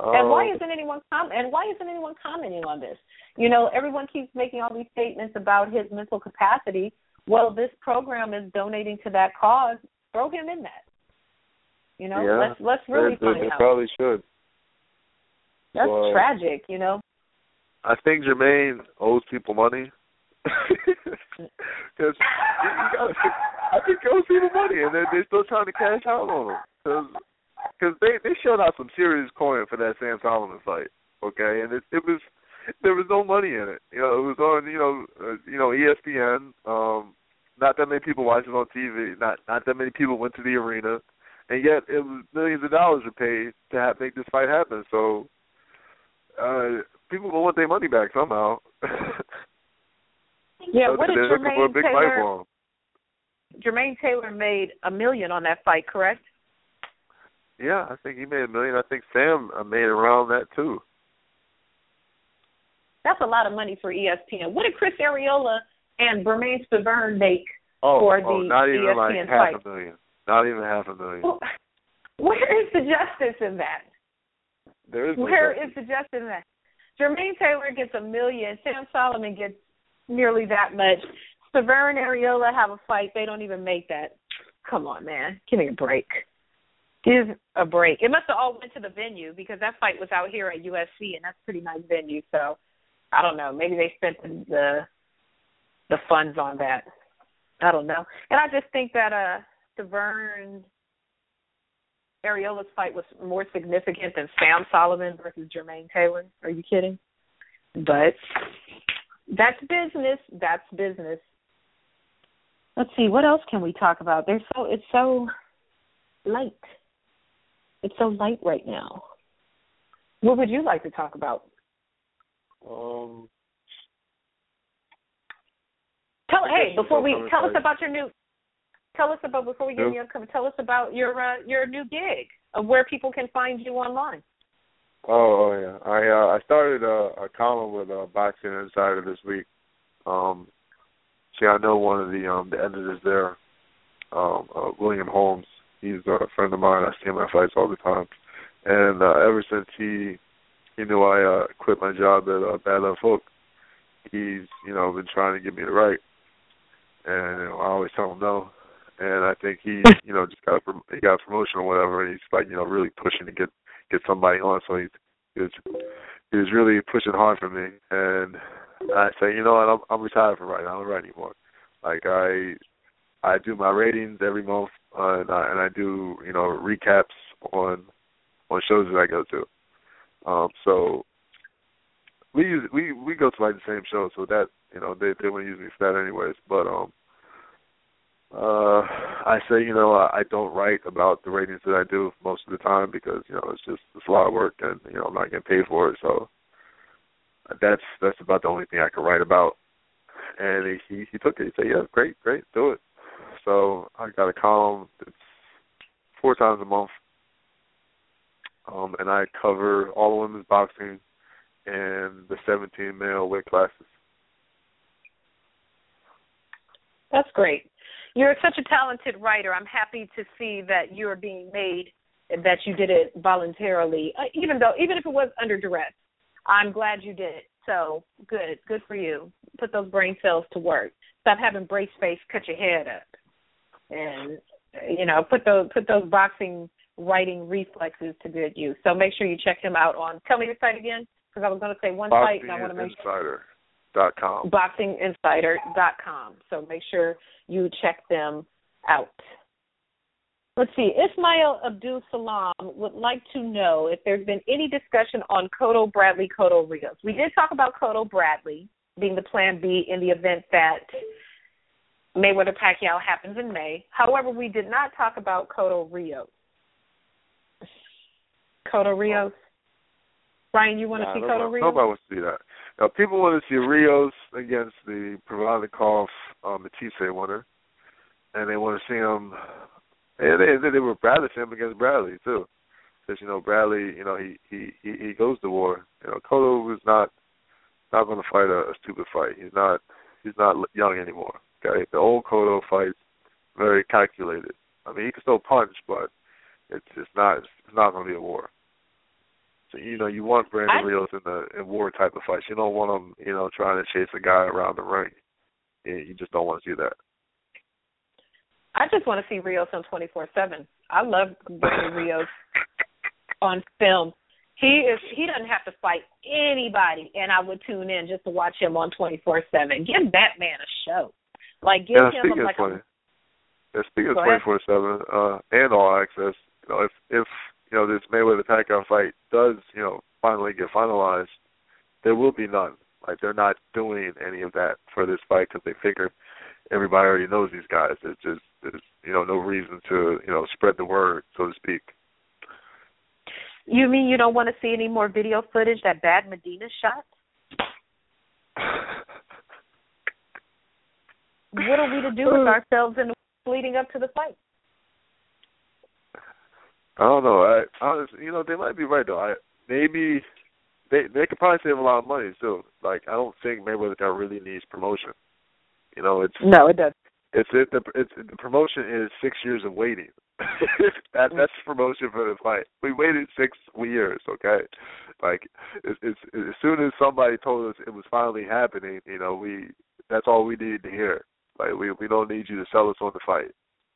And why um, isn't anyone com- and why isn't anyone commenting on this? You know, everyone keeps making all these statements about his mental capacity. Well, this program is donating to that cause. Throw him in that. You know, Yeah, let's let's really they, they, find they out. probably should. That's tragic, you know. I think Jermaine owes people money. Because I think he owes people money, and they're, they're still trying to cash out on him. Because they they showed out some serious coin for that Sam Soliman fight, okay, and it it was there was no money in it. You know, it was on you know uh, you know ESPN. Um, not that many people watched it on TV. Not not that many people went to the arena, and yet it was millions of dollars were paid to have, make this fight happen. So uh people will want their money back somehow. yeah, so what did they're looking for a Jermaine Taylor? Jermaine Taylor made a million on that fight, correct? Yeah, I think he made a million. I think Sam uh, made around that too. That's a lot of money for ESPN. What did Chris Arreola and Bermane Stiverne make Oh, for oh, the not even like half fight? a million. Not even half a million. Well, Where is the justice in that? there is no Where justice. is the justice in that? Jermaine Taylor gets a million. Sam Soliman gets nearly that much. Stiverne and Arreola have a fight. They don't even make that. Come on, man. Give me a break. Give a break. It must have all went to the venue because that fight was out here at USC, and that's a pretty nice venue. So I don't know. Maybe they spent the the, the funds on that. I don't know. And I just think that uh Stiverne Arreola's fight was more significant than Sam Soliman versus Jermaine Taylor. Are you kidding? But that's business. That's business. Let's see, what else can we talk about? There's so it's so light. It's so light right now. What would you like to talk about? Um, Tell I hey, before we tell us about your new tell us about before we get in upcoming tell us about your uh, your new gig of where people can find you online. oh, oh yeah. I uh, I started a, a column with uh, Boxing Insider this week. Um, see, I know one of the um the editors there, um, uh, William Holmes. He's a friend of mine. I see him at fights all the time, and uh, ever since he he knew I uh, quit my job at uh, Bad Left Hook, he's you know been trying to get me to write, and you know, I always tell him no. And I think he, you know, just got a, prom- he got a promotion or whatever, and he's like, you know, really pushing to get get somebody on. So he's he was, he was really pushing hard for me, and I say, you know what, I'm I'm retired from writing. I don't write anymore. Like I I do my ratings every month, uh, and I and I do you know recaps on on shows that I go to. Um, so we use we we go to like the same show, so that you know they they to use me for that anyways. But um, uh, I say you know I, I don't write about the ratings that I do most of the time because you know it's just it's a lot of work and you know I'm not getting paid for it. So that's that's about the only thing I can write about. And he, he took it. He said, "Yeah, great, great, do it." So I got a column that's four times a month, um, and I cover all the women's boxing and the 17 male weight classes. That's great. You're such a talented writer. I'm happy to see that you are being made that you did it voluntarily, uh, even though even if it was under duress. I'm glad you did it. So good, good for you. Put those brain cells to work. Stop having brace face. Cut your head up, and you know put those put those boxing writing reflexes to good use. So make sure you check him out on. Tell me your site again, because I was going to say one site, and I want to make sure BoxingInsider.com. boxinginsider.com. So make sure you check them out. Let's see. Ismail Abdul Salam would like to know if there's been any discussion on Cotto Bradley Cotto Rios. We did talk about Cotto Bradley being the plan B in the event that Mayweather Pacquiao happens in May. However, we did not talk about Cotto Rios. Cotto Rios. Brian, you want to see nobody, Cotto Rios? Nobody wants to see that. Now, people want to see Rios against the Provodnikov um, Matthysse winner, and they want to see him. And they, they rather see him against Bradley too, because you know Bradley, you know he he he, he goes to war. You know, Cotto was not not going to fight a, a stupid fight. He's not he's not young anymore. Okay, the old Cotto fights very calculated. I mean, he can still punch, but it's it's not it's not going to be a war. So you know you want Brandon I- Rios in the in war type of fights. You don't want him you know trying to chase a guy around the ring. You you just don't want to see that. I just want to see Rios on 24/7. I love Brandon Rios on film. He is he doesn't have to fight anybody, and I would tune in just to watch him on 24/7. Give that man a show. Like give yeah, him speaking a, of like a, yeah, speaking of twenty four seven, uh, and all access. You know, if if you know this Mayweather Pacquiao fight does you know finally get finalized, there will be none. Like they're not doing any of that for this fight because they figure everybody already knows these guys. It's just there's you know no reason to you know spread the word, so to speak. You mean you don't want to see any more video footage that Bad Medina shot? what are we to do with mm. ourselves in leading up to the fight? I don't know. I honestly, you know, they might be right though. I maybe they they could probably save a lot of money too. Like I don't think Mayweather really needs promotion. You know, it's no, it does. It's it the it's the promotion is six years of waiting. that that's promotion for the fight. We waited six years, okay? Like it's, it's as soon as somebody told us it was finally happening, you know, we that's all we needed to hear. Like we we don't need you to sell us on the fight.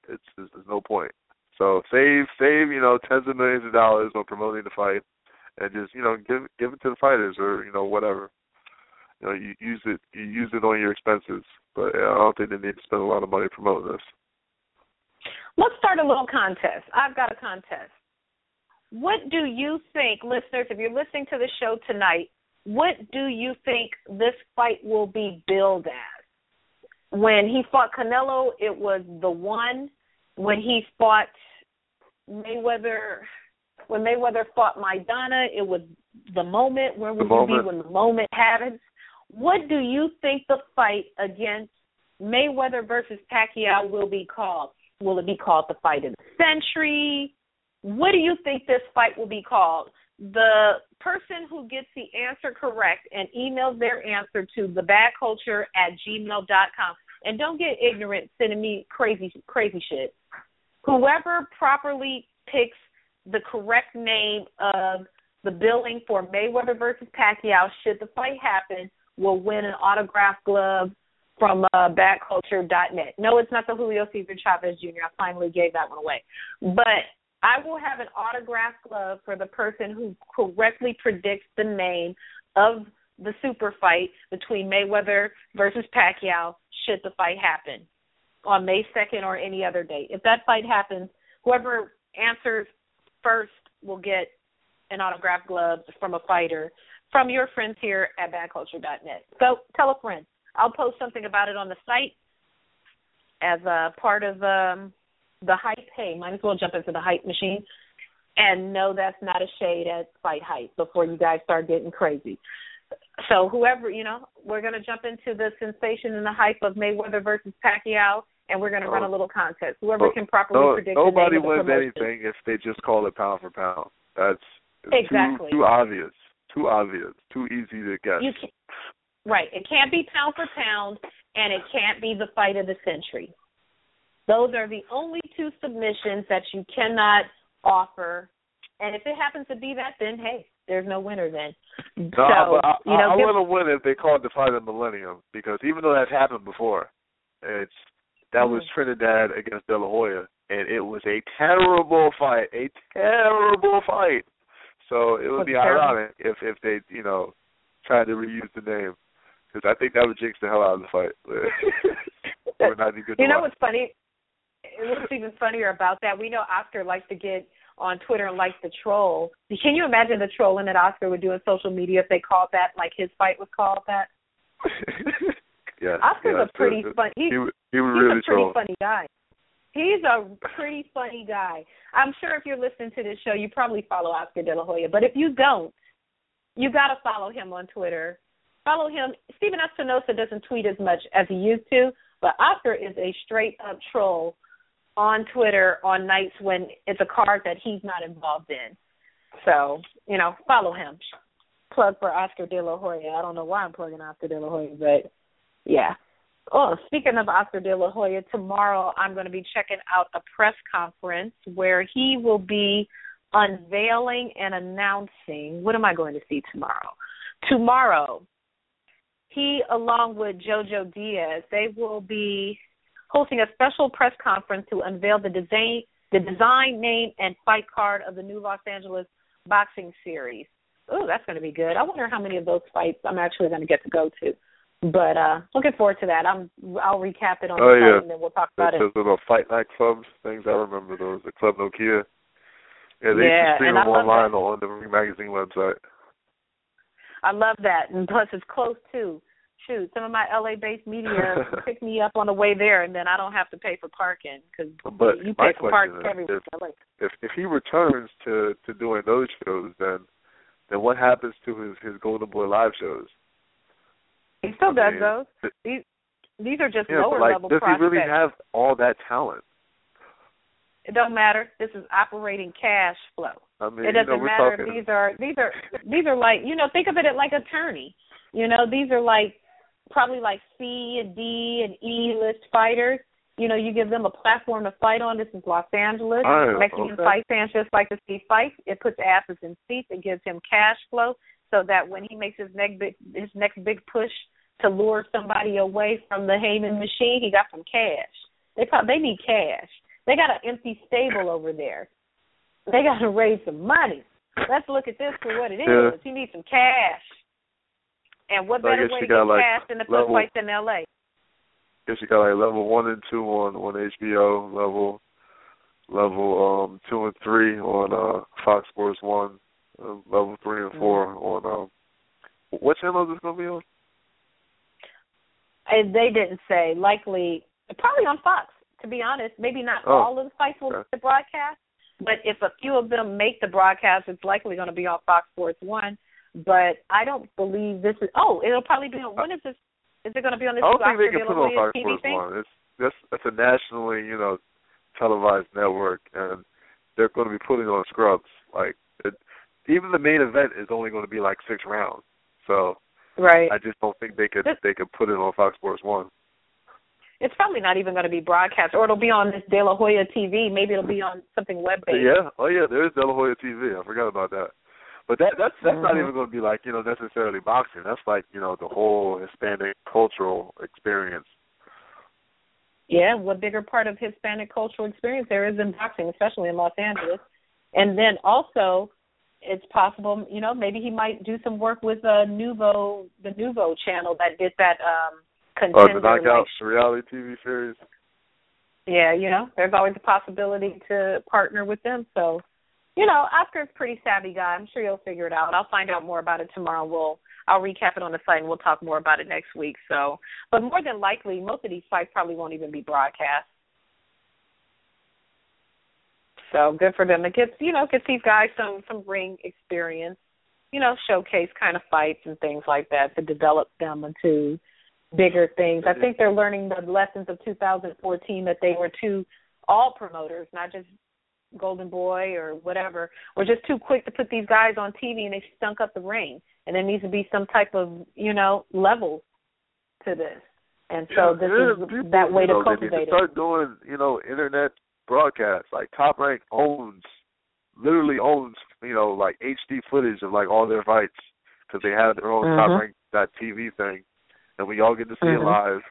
It's, it's there's no point. So save save you know tens of millions of dollars on promoting the fight, and just you know give give it to the fighters or you know whatever. You know you use it you use it on your expenses, but I don't think they need to spend a lot of money promoting this. Let's start a little contest. I've got a contest. What do you think, listeners, if you're listening to the show tonight, what do you think this fight will be billed as? When he fought Canelo, it was the one. When he fought Mayweather, when Mayweather fought Maidana, it was the moment. Where will you be when the moment happens? What do you think the fight against Mayweather versus Pacquiao will be called? Will it be called the fight of the century? What do you think this fight will be called? The person who gets the answer correct and emails their answer to thebadculture at gmail.com. And don't get ignorant sending me crazy crazy shit. Whoever properly picks the correct name of the billing for Mayweather versus Pacquiao, should the fight happen, will win an autographed glove from uh, badculture.net. No, it's not the Julio Cesar Chavez Jr. I finally gave that one away. But I will have an autographed glove for the person who correctly predicts the name of the super fight between Mayweather versus Pacquiao should the fight happen on May 2nd or any other date. If that fight happens, whoever answers first will get an autographed glove from a fighter from your friends here at badculture.net. So tell a friend. I'll post something about it on the site as a part of um, the hype. Hey, might as well jump into the hype machine. And no, that's not a shade at fight hype before you guys start getting crazy. So whoever, you know, we're going to jump into the sensation and the hype of Mayweather versus Pacquiao, and we're going to run a oh. little contest. Whoever oh, can properly no, predict nobody wins anything if they just call it pound for pound. That's exactly too, too obvious, too obvious, too easy to guess. You can, right. It can't be pound for pound, and it can't be the fight of the century. Those are the only two submissions that you cannot offer. And if it happens to be that, then hey, there's no winner then. No, so, but I, you know, I, I give, want to win if they call it the fight of the millennium because even though that's happened before, it's that was Mhm. Trinidad against De La Hoya, and it was a terrible fight, a terrible fight. So it would be terrible? ironic if if they you know tried to reuse the name because I think that would jinx the hell out of the fight. it would not good. you know watch. what's funny? What's even funnier about that? We know Oscar likes to get on Twitter and likes to troll. Can you imagine the trolling that Oscar would do on social media if they called that like his fight was called that? yeah, Oscar's a pretty so- fun. He's, He he he's really a pretty troll. funny guy. He's a pretty funny guy. I'm sure if you're listening to this show, you probably follow Oscar De La Hoya. But if you don't, you got to follow him on Twitter. Follow him. Stephen Espinoza doesn't tweet as much as he used to, but Oscar is a straight up troll on Twitter on nights when it's a card that he's not involved in. So, you know, follow him. Plug for Oscar De La Hoya. I don't know why I'm plugging Oscar De La Hoya, but yeah. Oh, speaking of Oscar De La Hoya, tomorrow I'm going to be checking out a press conference where he will be unveiling and announcing. What am I going to see tomorrow? Tomorrow, he, along with JoJo Diaz, they will be hosting a special press conference to unveil the design, the design, name, and fight card of the new Los Angeles boxing series. Oh, that's going to be good. I wonder how many of those fights I'm actually going to get to go to. But uh looking forward to that. I'm I'll recap it on Oh, the yeah. and then we'll talk about it. Those it. little fight night clubs, things I remember those. The Club Nokia. Yeah, they Yeah, used to stream them online on the Ring Magazine website. I love that, and plus it's close too. Shoot, some of my LA-based media pick me up on the way there, and then I don't have to pay for parking because you pay for parking everywhere. If, if if he returns to to doing those shows, then then what happens to his his Golden Boy live shows? He still I does mean, those. These these are just yeah, lower like, level does prospects. he really have all that talent? It don't matter. This is operating cash flow. I mean, it doesn't you know, matter. Talking... These are these are these are like you know think of it like attorney. You know these are like probably like C and D and E list fighters. You know, you give them a platform to fight on. This is Los Angeles. Right, Mexican okay. fight fans just like to see fights. It puts asses in seats. It gives him cash flow so that when he makes his next big his next big push to lure somebody away from the Haymon machine, he got some cash. They probably, they need cash. They got an empty stable over there. They got to raise some money. Let's look at this for what it is. Yeah. You need some cash. And what So I better way to get like, than to put level- fights in L.A.? guess you got like level one and two on on HBO, level level um two and three on uh Fox Sports One, uh, level three and 4 Mm-hmm. on um what channel is this gonna be on? And they didn't say. Likely, probably on Fox. To be honest, maybe not Oh, all of the fights will okay. be broadcast, but if a few of them make the broadcast, it's likely going to be on Fox Sports One. But I don't believe this is. Oh, it'll probably be on. When is this? Is it going to be on this? I don't think they can put it on Fox TV Sports? One. It's that's that's a nationally, you know, televised network and they're gonna be putting on scrubs. Like it, even the main event is only gonna be like six rounds. So Right. I just don't think they could This- they could put it on Fox Sports One. It's probably not even going to be broadcast, or it'll be on this De La Hoya TV. Maybe it'll be on something web based. Yeah, oh yeah, there is De La Hoya TV. I forgot about that. But that that's that's not Mhm. even going to be like you know necessarily boxing. That's like you know the whole Hispanic cultural experience. Yeah, what bigger part of Hispanic cultural experience there is in boxing, especially in Los Angeles. And then also, it's possible, you know, maybe he might do some work with uh Nuvo, the Nuvo channel that did that um Oh, the knockout like, reality TV series. yeah, you know, there's always a possibility to partner with them. So, you know, Oscar's pretty savvy guy. I'm sure he'll figure it out. I'll find out more about it tomorrow. We'll I'll recap it on the site and we'll talk more about it next week. So, but more than likely, most of these fights probably won't even be broadcast. So good for them. It gets you know gets these guys some some ring experience, you know, showcase kind of fights and things like that to develop them into bigger things. I think they're learning the lessons of 2014 that they were too all promoters, not just Golden Boy or whatever, were just too quick to put these guys on TV and they stunk up the ring. And there needs to be some type of you know level to this. And so yeah, this yeah, is people, that way you know, to they need cultivate to start doing you know internet broadcasts. Like Top Rank owns, literally owns you know like HD footage of like all their fights because they have their own Mhm. Top Rank that TV thing, and we all get to see Mhm. it live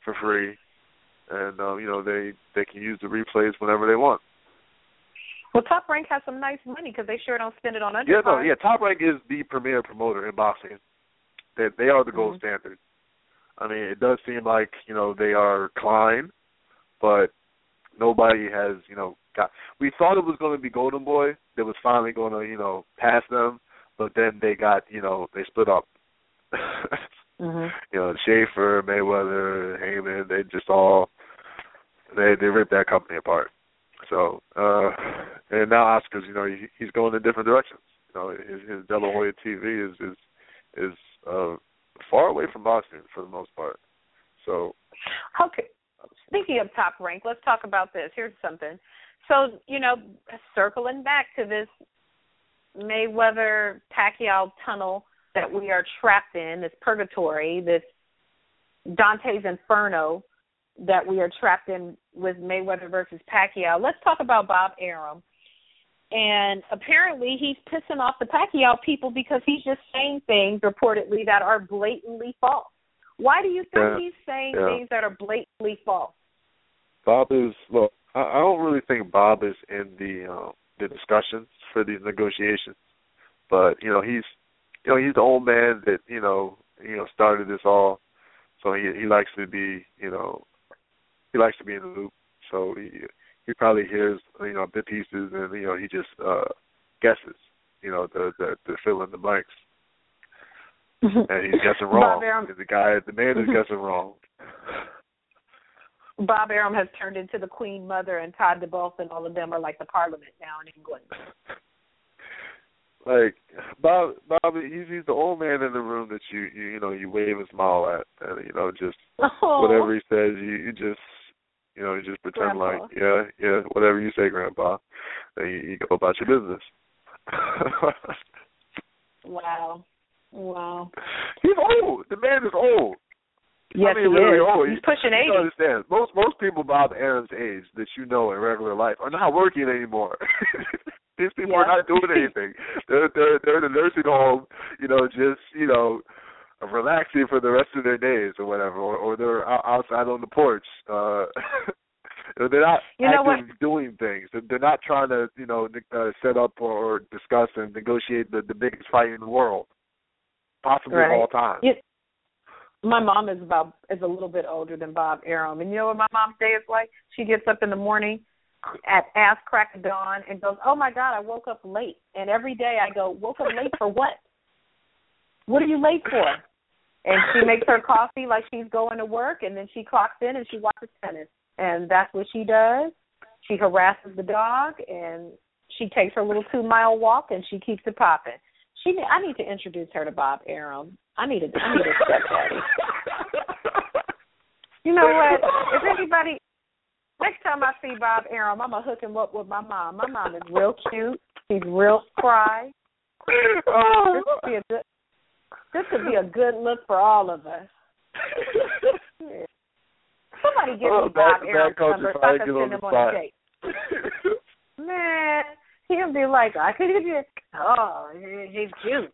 for free. And um, you know they they can use the replays whenever they want. Well, Top Rank has some nice money because they sure don't spend it on undercards. Yeah, no, yeah. Top Rank is the premier promoter in boxing. They they are the gold Mhm. standard. I mean, it does seem like you know they are Klein, but nobody has you know got. We thought it was going to be Golden Boy that was finally going to you know pass them, but then they got you know they split up. Mhm. You know, Schaefer, Mayweather, Haymon, they just all they they ripped that company apart. So, uh and now Oscar's, you know, he, he's going in different directions. You know, his his De TV is is is uh far away from boxing for the most part. So, Okay. Speaking of top rank, let's talk about this. Here's something. So, you know, circling back to this Mayweather Pacquiao tunnel that we are trapped in, this purgatory, this Dante's Inferno that we are trapped in with Mayweather versus Pacquiao. Let's talk about Bob Arum. And apparently he's pissing off the Pacquiao people because he's just saying things reportedly that are blatantly false. Why do you think Yeah, he's saying yeah. things that are blatantly false? Bob is look. I, I don't really think Bob is in the uh, the discussions for these negotiations, but you know he's you know he's the old man that you know you know started this all, so he he likes to be you know he likes to be in the loop. So he he probably hears you know bit pieces and you know he just uh guesses you know the the, the fill in the blanks. and he's guessing wrong. the guy, the man is guessing wrong. Bob Arum has turned into the Queen Mother, and Todd duBoef and all of them are like the Parliament now in England. like Bob, Bob, he's he's the old man in the room that you you you know you wave and smile at, and you know just oh. whatever he says, you you just you know you just pretend Grandpa. like yeah yeah whatever you say, Grandpa, and you, you go about your business. wow, wow. He's old. The man is old. Yes, I mean, he really is. old. He's pushing you eighty. understand? Most most people Bob Arum's age that you know in regular life are not working anymore. These people Yeah. are not doing anything. They're they're they're in a nursing home, you know, just you know, relaxing for the rest of their days or whatever, or, or they're out- outside on the porch. Uh They're not You know doing things. They're, not trying to, you know, uh, set up or, or discuss and negotiate the, the biggest fight in the world, possibly Right. of all time. You, my mom is about is a little bit older than Bob Arum, and you know what my mom's day is like? She gets up in the morning at ass crack of dawn and goes, "Oh my God, I woke up late." And every day I go, "Woke up late for what? What are you late for?" And she makes her coffee like she's going to work, and then she clocks in and she watches tennis, and that's what she does. She harasses the dog, and she takes her little two mile walk, and she keeps it popping. She, I need to introduce her to Bob Arum. I need a, I need a stepdaddy. You know what? If anybody, next time I see Bob Arum, I'm gonna hook him up with my mom. My mom is real cute. She's real spry. Oh. This could be a good. This could be a good look for all of us. Somebody give Oh, me Bob bad- Arum's bad culture number so I can get send the him on a date. Man, he'll be like, I could give you. Oh, he's cute.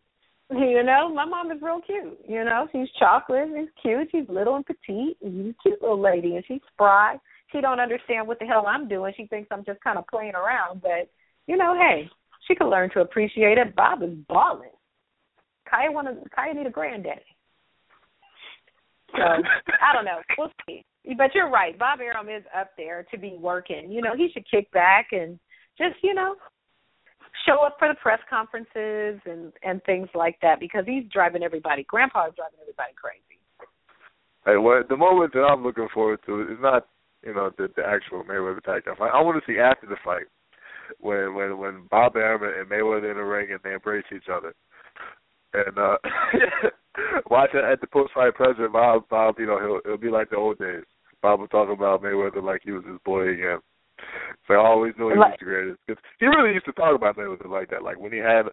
You know, my mom is real cute. You know, she's chocolate, she's cute, she's little and petite, and she's a cute little lady, and she's spry. She don't understand what the hell I'm doing. She thinks I'm just kind of playing around, but you know, hey, she could learn to appreciate it. Bob is balling. Kaya want to. Kaya need a granddaddy. So I don't know. We'll see. But you're right. Bob Arum is up there to be working. You know, he should kick back and just, you know, show up for the press conferences and and things like that because he's driving everybody. Grandpa is driving everybody crazy. Hey, what the moment that I'm looking forward to is not, you know, the the actual Mayweather Pacquiao fight. I want to see after the fight when when when Bob Arum and Mayweather in the ring and they embrace each other. And uh watch it at the post fight presser, Bob Bob, you know, he'll it'll be like the old days. Bob will talk about Mayweather like he was his boy again. So I always knew he was the greatest. 'Cause he really used to talk about Mayweather like that. Like when he had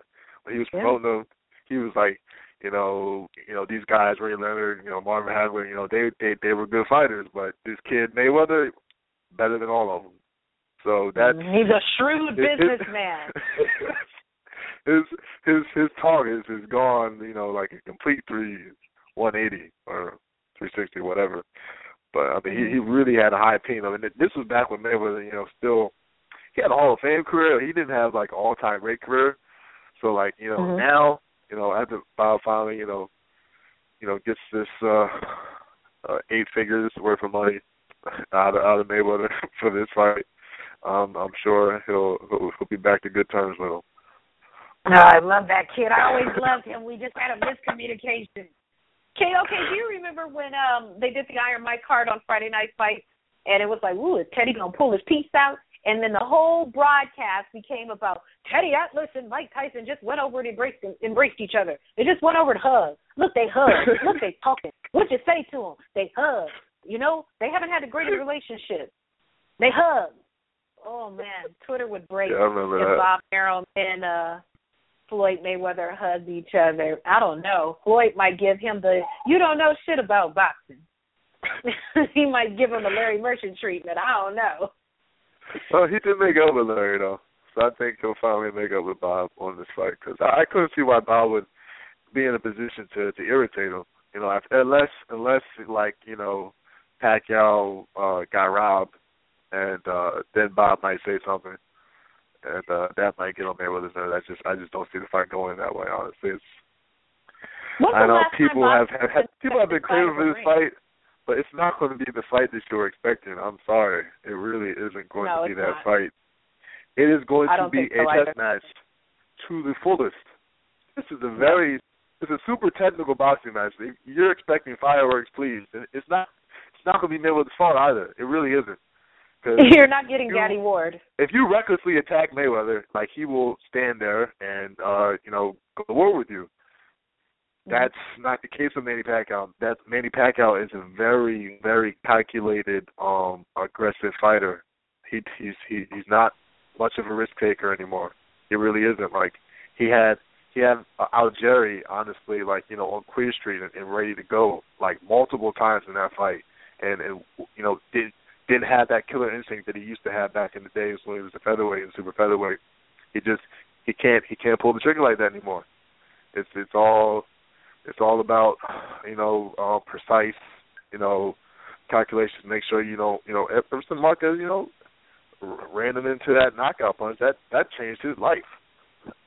when he was Yeah. promoting him, he was like, you know, you know these guys, Ray Leonard, you know, Marvin Hagler, you know, they they they were good fighters, but this kid Mayweather better than all of them. So that he's a shrewd businessman. his his his talk is is gone, you know, like a complete three one eighty or three sixty, whatever. But I mean, he he really had a high opinion of it. And This was back when Mayweather, you know, still he had a Hall of Fame career. He didn't have like an all time great career. So like you know Mhm. now, you know, after Bob finally, you know, you know, gets this uh, uh eight figures worth of money out of out of Mayweather for this fight, um, I'm sure he'll he'll, he'll be back to good terms with him. No, I love that kid. I always loved him. We just had a miscommunication. Okay, okay, do you remember when um they did the Iron Mike card on Friday Night Fight and it was like, ooh, is Teddy gonna pull his piece out? And then the whole broadcast became about Teddy Atlas and Mike Tyson just went over and embraced embraced each other. They just went over to hug. Look, they hugged. Look, they talking. What'd you say to them? They hugged. You know, they haven't had the greatest relationship. They hug. Oh man, Twitter would break Yeah, I remember if that. Bob Arum and uh Floyd Mayweather hugged each other. I don't know. Floyd might give him the you don't know shit about boxing. he might give him the Larry Merchant treatment. I don't know. Well, he did make up with Larry though, so I think he'll finally make up with Bob on this fight because I, I couldn't see why Bob would be in a position to to irritate him. You know, unless unless like you know Pacquiao uh, got robbed, and uh then Bob might say something, and uh that might get on Mayweather's nerves. I just I just don't see the fight going that way. Honestly, it's When's I know people have, have, have people have been craving for this fight, but it's not going to be the fight that you're expecting. I'm sorry, it really isn't going No, to be that not. fight. It is going to be so a either. chess match to the fullest. This is a very it's a super technical boxing match. If you're expecting fireworks, please. And it's not. It's not going to be Mayweather's fault either. It really isn't. You're not getting you, Gatti Ward. If you recklessly attack Mayweather, like he will stand there and uh, you know go to war with you. Mm-hmm. That's not the case with Manny Pacquiao. That Manny Pacquiao is a very, very calculated, um, aggressive fighter. He he's he, he's not much of a risk taker anymore. He really isn't. Like he had he had uh, Algieri honestly like you know on Queer Street and, and ready to go like multiple times in that fight, and and you know did didn't have that killer instinct that he used to have back in the days when he was a featherweight and super featherweight. He just he can't he can't pull the trigger like that anymore. It's it's all it's all about you know uh, precise you know calculations. Make sure you don't you know Emerson Marquez you know ran him into that knockout punch that that changed his life.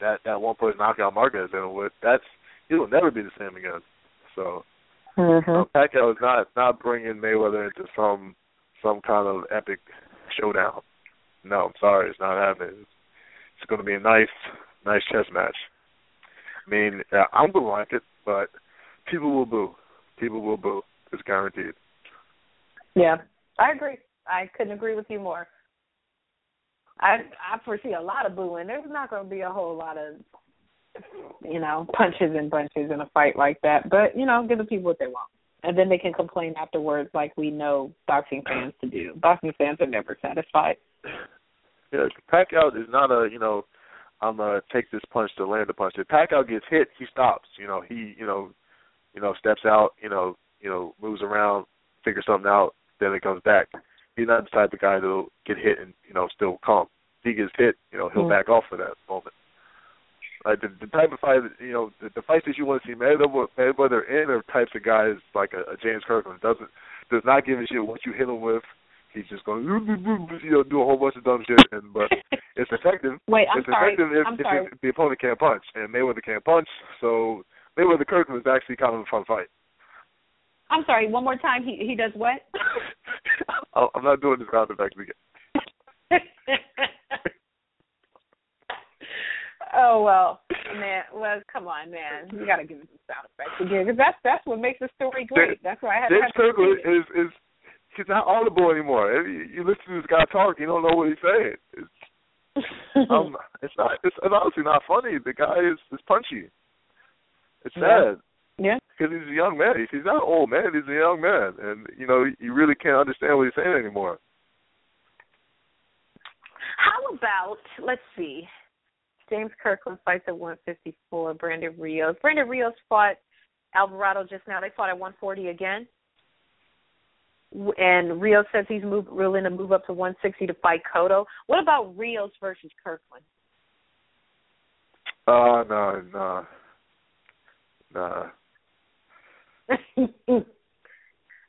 That that one punch knockout Marquez and with that's he will never be the same again. So mm-hmm. uh, Pacquiao is not not bringing Mayweather into some some kind of epic showdown. No, I'm sorry, it's not happening. It's going to be a nice, nice chess match. I mean, yeah, I'm going to like it, but people will boo. People will boo. It's guaranteed. Yeah, I agree. I couldn't agree with you more. I I foresee a lot of booing. There's not going to be a whole lot of, you know, punches and bunches in a fight like that. But you know, give the people what they want and then they can complain afterwards, like we know boxing fans to do. Boxing fans are never satisfied. Yeah, Pacquiao is not a you know, I'm gonna take this punch to land a punch. If Pacquiao gets hit, he stops. You know, he you know, you know steps out. You know, you know moves around, figures something out, then it comes back. He's not the type of guy that'll get hit and you know still calm. If he gets hit, you know he'll mm-hmm. back off for that moment. Like the, the type of fight, you know, the, the fights that you want to see Mayweather, Mayweather in are types of guys like a, a James Kirkland doesn't does not give a shit what you hit him with. He's just going, you know, do a whole bunch of dumb shit, and but it's effective. Wait, I'm it's sorry. effective if, I'm if, sorry. if the opponent can't punch, and Mayweather can't punch. So Mayweather Kirkland is actually kind of a fun fight. I'm sorry. One more time. He he does what? I'm not doing this round effect again. Oh well, man. Well, come on, man. You got to give it some sound effects again because that's that's what makes the story great. That's why I had have Kirkland is is he's not audible anymore. You, you listen to this guy talk, you don't know what he's saying. It's um, it's not. It's, it's honestly not funny. The guy is is punchy. It's sad. Yeah. Because he's a young man. He's not an old man. He's a young man, and you know you really can't understand what he's saying anymore. How about let's see. James Kirkland fights at 154. Brandon Rios. Brandon Rios fought Alvarado just now. They fought at 140 again. And Rios says he's move, willing to move up to 160 to fight Cotto. What about Rios versus Kirkland? Uh, no, no, no.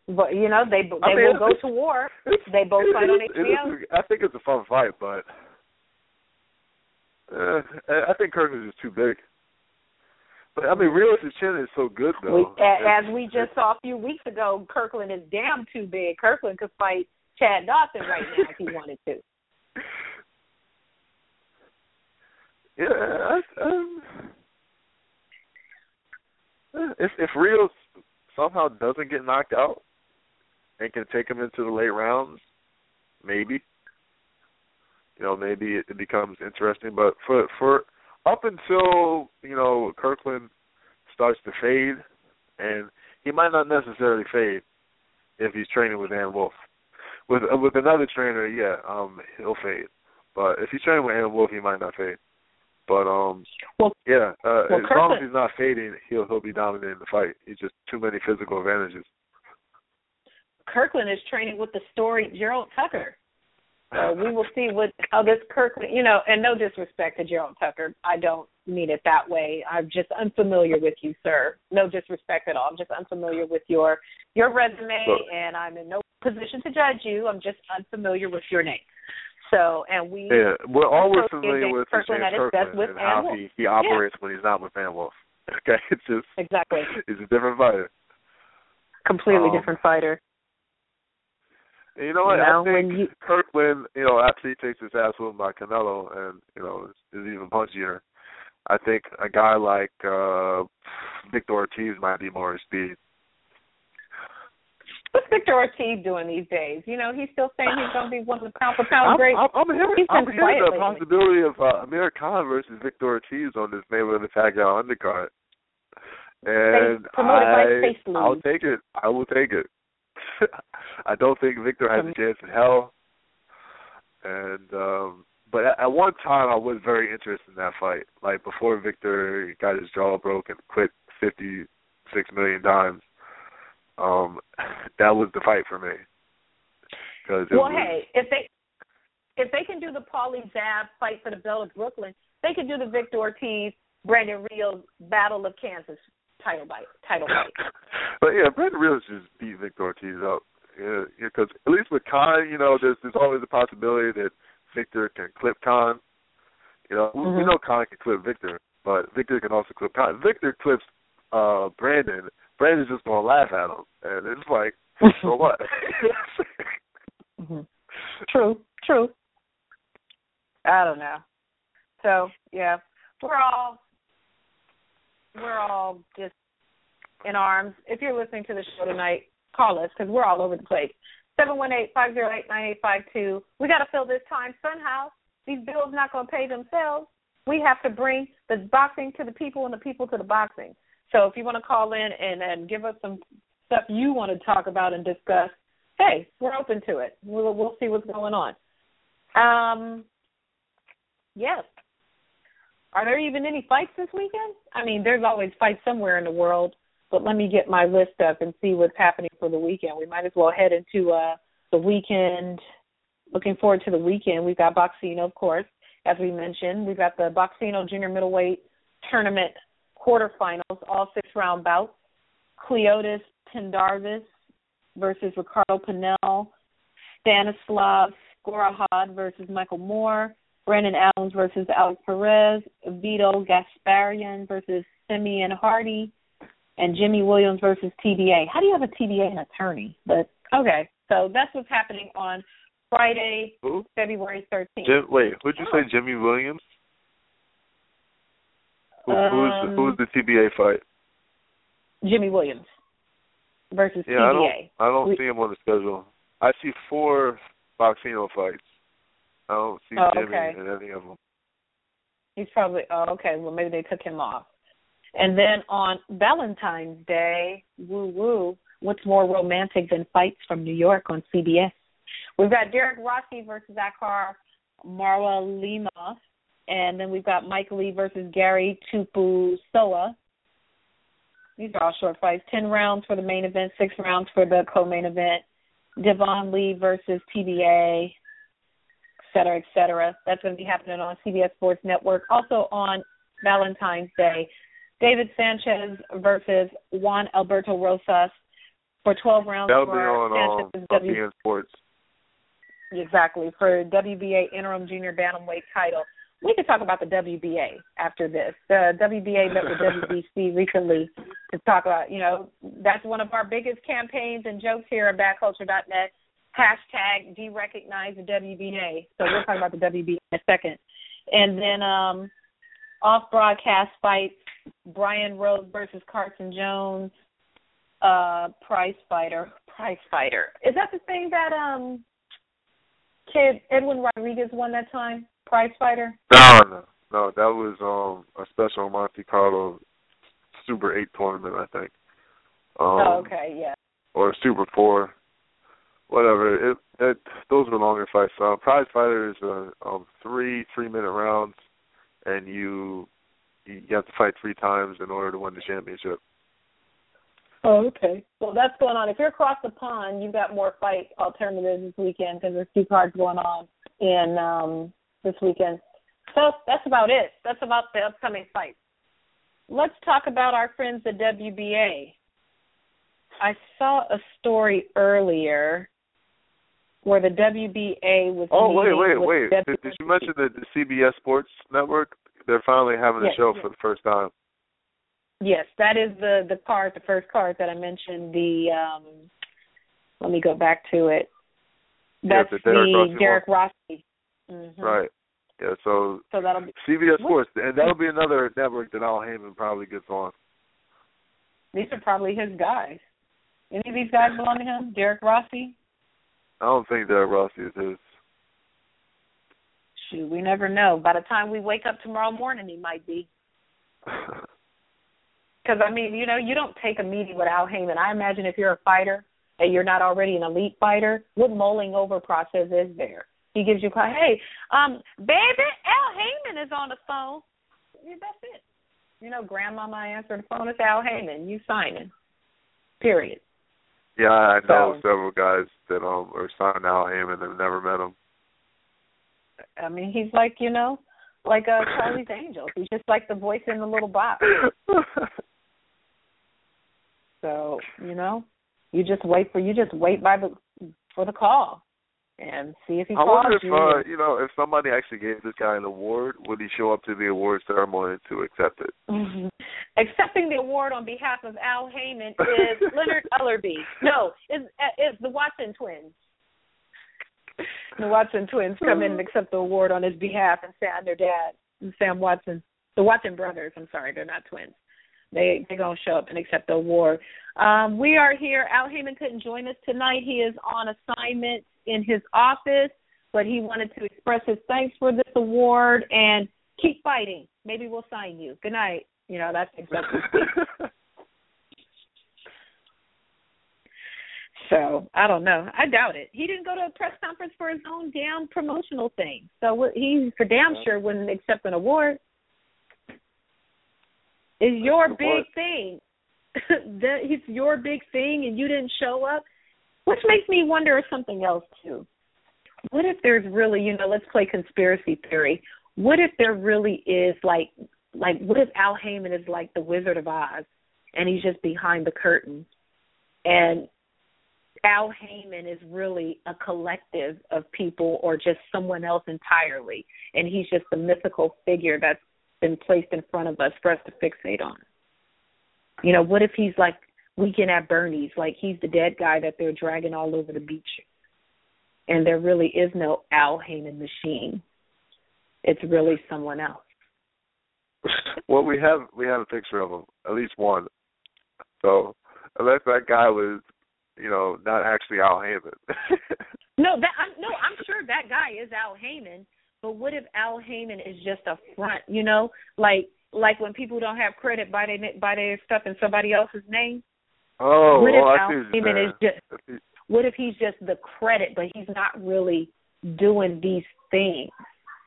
but you know they they I mean, will go to war. They both fight on HBO. I think it's a fun fight, but uh, I think Kirkland is too big. But I mean, Rios' chin is so good though. We, as we just saw a few weeks ago, Kirkland is damn too big. Kirkland could fight Chad Dawson right now if he wanted to. Yeah, I, um, if if Rios somehow doesn't get knocked out and can take him into the late rounds, maybe you know maybe it, it becomes interesting. But for for up until you know Kirkland starts to fade, and he might not necessarily fade if he's training with Ann Wolfe. With uh, with another trainer, yeah, um, he'll fade. But if he's training with Ann Wolfe, he might not fade. But um, well, yeah, uh, well, as Kirkland, long as he's not fading, he'll he'll be dominating the fight. He's just too many physical advantages. Kirkland is training with the story Gerald Tucker. So we will see what how this Kirkland, you know, and no disrespect to Gerald Tucker, I don't mean it that way. I'm just unfamiliar with you, sir. No disrespect at all. I'm just unfamiliar with your your resume, Look. and I'm in no position to judge you. I'm just unfamiliar with your name. So, and we yeah, we're all we're familiar with is Kirkland James Kirkland best with and Van how Wolfe. he he operates when he's not with Van Wolfe. Okay, it's just Exactly. he's a different fighter. Completely Um, different fighter. And you know what? You know, I think when you- Kirkland, you know, after he takes his ass whooped by Canelo, and you know, is, is even punchier. I think a guy like uh Victor Ortiz might be more his speed. What's Victor Ortiz doing these days? You know, he's still saying he's going to be one of the pound for pound greats. I'm, I'm hearing, I'm hearing the possibility of uh, Amir Khan versus Victor Ortiz on this Mayweather Pacquiao undercard. And promoted I, Space I'll take it. I will take it. I don't think Victor has a chance in hell. And um but at, at one time I was very interested in that fight. Like before Victor got his jaw broken, quit fifty six million times. Um, that was the fight for me. Cause Well, was, hey, if they if they can do the Paulie Zab fight for the belt of Brooklyn, they can do the Victor Ortiz Brandon Rios Battle of Kansas title fight. Title fight. but yeah, Brandon Rios just beat Victor Ortiz up. Yeah, because at least with Khan, you know, there's there's always a possibility that Victor can clip Khan. You know, we, we know Khan can clip Victor, but Victor can also clip Khan. Victor clips uh Brandon. Brandon's just gonna laugh at him, and it's like, so what? hmm True, true. I don't know. So yeah, we're all we're all just in arms. If you're listening to the show tonight, call us because we're all over the place. Seven one eight five zero eight nine eight five two. We got to fill this time somehow. These bills not going to pay themselves. We have to bring the boxing to the people and the people to the boxing. So if you want to call in and and give us some stuff you want to talk about and discuss, hey, we're open to it. We'll we'll see what's going on. Um, yes. Are there even any fights this weekend? I mean, there's always fights somewhere in the world, but let me get my list up and see what's happening for the weekend. We might as well head into uh the weekend. Looking forward to the weekend. We've got Boxino, of course, as we mentioned. We've got the Boxino Junior Middleweight Tournament quarterfinals, all six round bouts. Cleotis Pendarvis versus Ricardo Pinell, Stanislav Skorokhod versus Michael Moore, Brandon Adams versus Alex Perez, Vito Gasparyan versus Simeon Hardy, and Jimmy Williams versus TBA. How do you have a TBA and attorney? But okay, so that's what's happening on Friday, Who? February 13th. Jim, wait, who'd you say Jimmy Williams? Who, who's Um, who's the TBA fight? Jimmy Williams versus Yeah, I don't TBA. I don't We- see him on the schedule. I see four Boxino fights. Don't see Oh, Jimmy oh, okay. in any of them. He's probably oh okay. Well, maybe they took him off. And then on Valentine's Day, woo woo. What's more romantic than fights from New York on CBS? We've got Derek Rossi versus Akar Marwa Lima, and then we've got Mike Lee versus Gary Tupu Soa. These are all short fights. Ten rounds for the main event, six rounds for the co-main event. Devon Lee versus TBA, cetera, et cetera. That's going to be happening on CBS Sports Network. Also on Valentine's Day, David Sanchez versus Juan Alberto Rosas for 12 rounds That'll be on um, W- Sports. exactly for WBA interim junior bantamweight title. We could talk about the WBA after this. The WBA met with WBC recently to talk about, you know, that's one of our biggest campaigns and jokes here at BadCulture.net. Hashtag derecognize the WBA. So we'll talk about the WBA in a second. And then um off broadcast fights, Brian Rose versus Carson Jones, uh prize fighter. Prize fighter. Is that the thing that um kid Edwin Rodriguez won that time? Prize fighter? No, no, no. That was um a special Monte Carlo Super Eight tournament, I think. Um, oh, okay, yeah. Or Super Four, whatever. It, it those were longer fights. Uh, prize fighter is uh, um three three minute rounds, and you you have to fight three times in order to win the championship. Oh, okay. Well, that's going on. If you're across the pond, you've got more fight alternatives this weekend because there's two cards going on in um this weekend. So that's about it. That's about the upcoming fights. Let's talk about our friends at WBA. I saw a story earlier where the WBA was. Oh wait, wait, wait! Did, did you mention the, the CBS Sports Network? They're finally having a Yes, show yes. for the first time. Yes, that is the the card, the first card that I mentioned. The um, let me go back to it. Yeah, That's the Derek Rossi Derek Rossi. Mhm. Right. Yeah. So So that'll be CBS What- Sports, and that'll be another network that Al Haymon probably gets on. These are probably his guys. Any of these guys belong to him? Derek Rossi? I don't think that Rossi is his. Shoot, we never know. By the time we wake up tomorrow morning, he might be. Because I mean, you know, you don't take a meeting with Al Haymon. I imagine if you're a fighter and you're not already an elite fighter, what mulling over process is there? He gives you a call, hey, um, baby, Al Haymon is on the phone. Yeah, that's it. You know, grandmama answered the phone. It's Al Haymon. You signing. Period. Yeah, I know So- several guys that um are signed Al Haymon and never met him. I mean, he's like, you know, like uh Charlie's Angels. He's just like the voice in the little box. So, you know, you just wait for you just wait by the for the call and see if he I wonder if you. uh, you know if somebody actually gave this guy an award, would he show up to the award ceremony to accept it? Mhm. Accepting the award on behalf of Al Haymon is Leonard Ellerbe. No, is is the Watson twins. The Watson twins come in and accept the award on his behalf and Sam their dad, Sam Watson. The Watson brothers, I'm sorry, they're not twins. They they're gonna show up and accept the award. Um, we are here. Al Haymon couldn't join us tonight. He is on assignment in his office, but he wanted to express his thanks for this award and keep fighting. Maybe we'll sign you. Good night. You know, that's exactly So I don't know. I doubt it. He didn't go to a press conference for his own damn promotional thing. So he for damn sure wouldn't accept an award. Is your big thing that it's your big thing and you didn't show up? Which makes me wonder something else too. What if there's really, you know, let's play conspiracy theory. What if there really is like like what if Al Haymon is like the Wizard of Oz and he's just behind the curtain and Al Haymon is really a collective of people or just someone else entirely and he's just a mythical figure that's been placed in front of us for us to fixate on. You know, what if he's like Weekend at Bernie's, like he's the dead guy that they're dragging all over the beach, and there really is no Al Haymon machine. It's really someone else. well, we have we have a picture of him, at least one. So unless that guy was, you know, not actually Al Haymon. No, that I'm, no, I'm sure that guy is Al Haymon. But what if Al Haymon is just a front? You know, like like when people don't have credit by their by their stuff in somebody else's name. Oh, what if well, Al Haymon is just what if he's just the credit, but he's not really doing these things,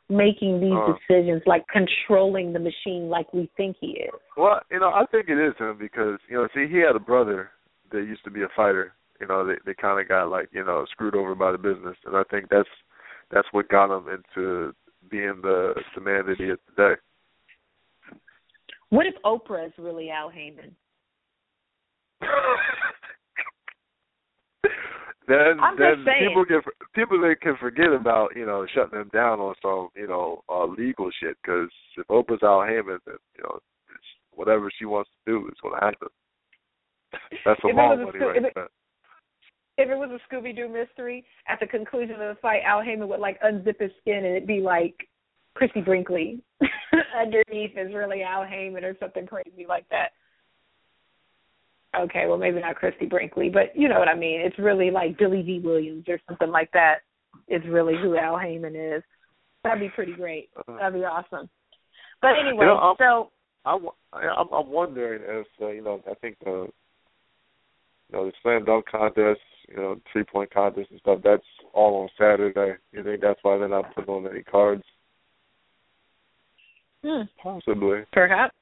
making these Uh. decisions, like controlling the machine, like we think he is. Well, you know, I think it is him because you know, see, he had a brother that used to be a fighter. You know, they they kind of got like you know screwed over by the business, and I think that's that's what got him into being the the man that he is today. What if Oprah is really Al Haymon? then I'm then people can people they can forget about you know shutting them down on some you know uh, legal shit because if Oprah's Al Haymon, then you know it's, whatever she wants to do is going to happen. That's it law money right if it- there. If it was a Scooby Doo mystery, at the conclusion of the fight, Al Haymon would like unzip his skin and it'd be like Christie Brinkley underneath is really Al Haymon or something crazy like that. Okay, well maybe not Christie Brinkley, but you know what I mean. It's really like Billy Dee Williams or something like that. Is really who Al Haymon is. That'd be pretty great. That'd be awesome. But anyway, You know, I'm- so I'm I'm I'm wondering if uh, you know I think the you know the slam dunk contest, you know three point contest and stuff. That's all on Saturday. You think that's why they're not putting on any cards? hmm, Possibly. perhaps.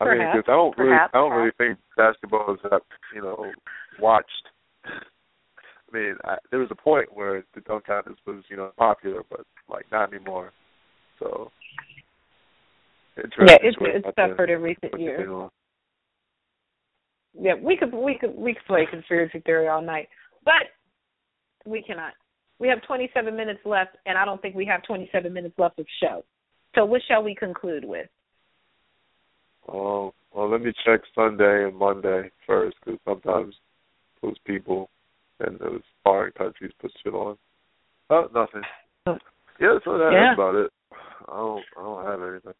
I mean, Perhaps, 'cause I don't really perhaps, I don't really think basketball is that you know watched. I mean, I, there was a point where the dunk contest was you know popular, but like not anymore. So. Yeah, it's it's suffered in recent years. Yeah, we could we could we could play conspiracy theory all night, but we cannot. We have 27 minutes left, and I don't think we have 27 minutes left of show. So, what shall we conclude with? Oh, well, let me check Sunday and Monday first, because sometimes those people in those foreign countries put shit on. Oh, nothing. Oh. Yeah, so that, Yeah. that's about it. I don't, I don't have anything.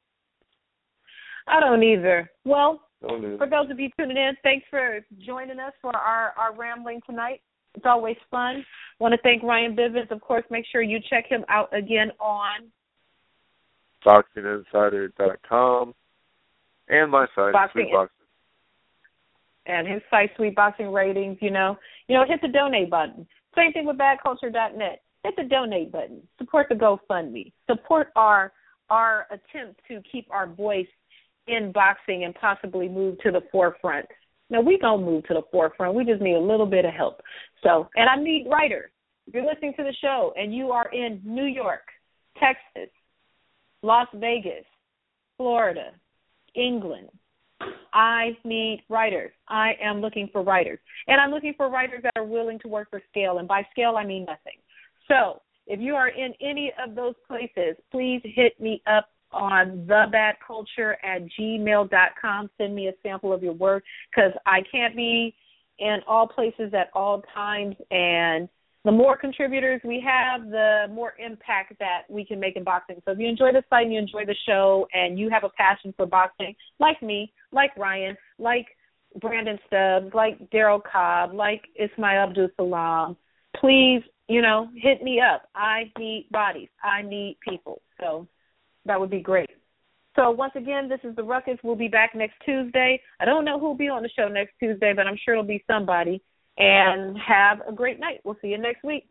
I don't either. Well, Don't either. for those of you tuning in, thanks for joining us for our, our rambling tonight. It's always fun. Want to thank Ryan Bivins. Of course, make sure you check him out again on BoxingInsider.com and my site, Boxing Sweet Boxing. and his site, Sweet Boxing Ratings. You know, you know, hit the donate button. Same thing with BadCulture.net. Hit the donate button. Support the GoFundMe. Support our our attempt to keep our voice in boxing and possibly move to the forefront. Now we gonna move to the forefront. We just need a little bit of help. So, and I need writers. If you're listening to the show and you are in New York, Texas, Las Vegas, Florida, England, I need writers. I am looking for writers. And I'm looking for writers that are willing to work for scale. And by scale, I mean nothing. So if you are in any of those places, please hit me up on thebadculture at gmail.com. Send me a sample of your work because I can't be in all places at all times. And the more contributors we have, the more impact that we can make in boxing. So if you enjoy the site and you enjoy the show and you have a passion for boxing, like me, like Ryan, like Brandon Stubbs, like Daryl Cobb, like Ismail Abdul Salam, please, you know, hit me up. I need bodies. I need people. So that would be great. So once again, this is the Ruckus. We'll be back next Tuesday. I don't know who'll be on the show next Tuesday, but I'm sure it'll be somebody. And have a great night. We'll see you next week.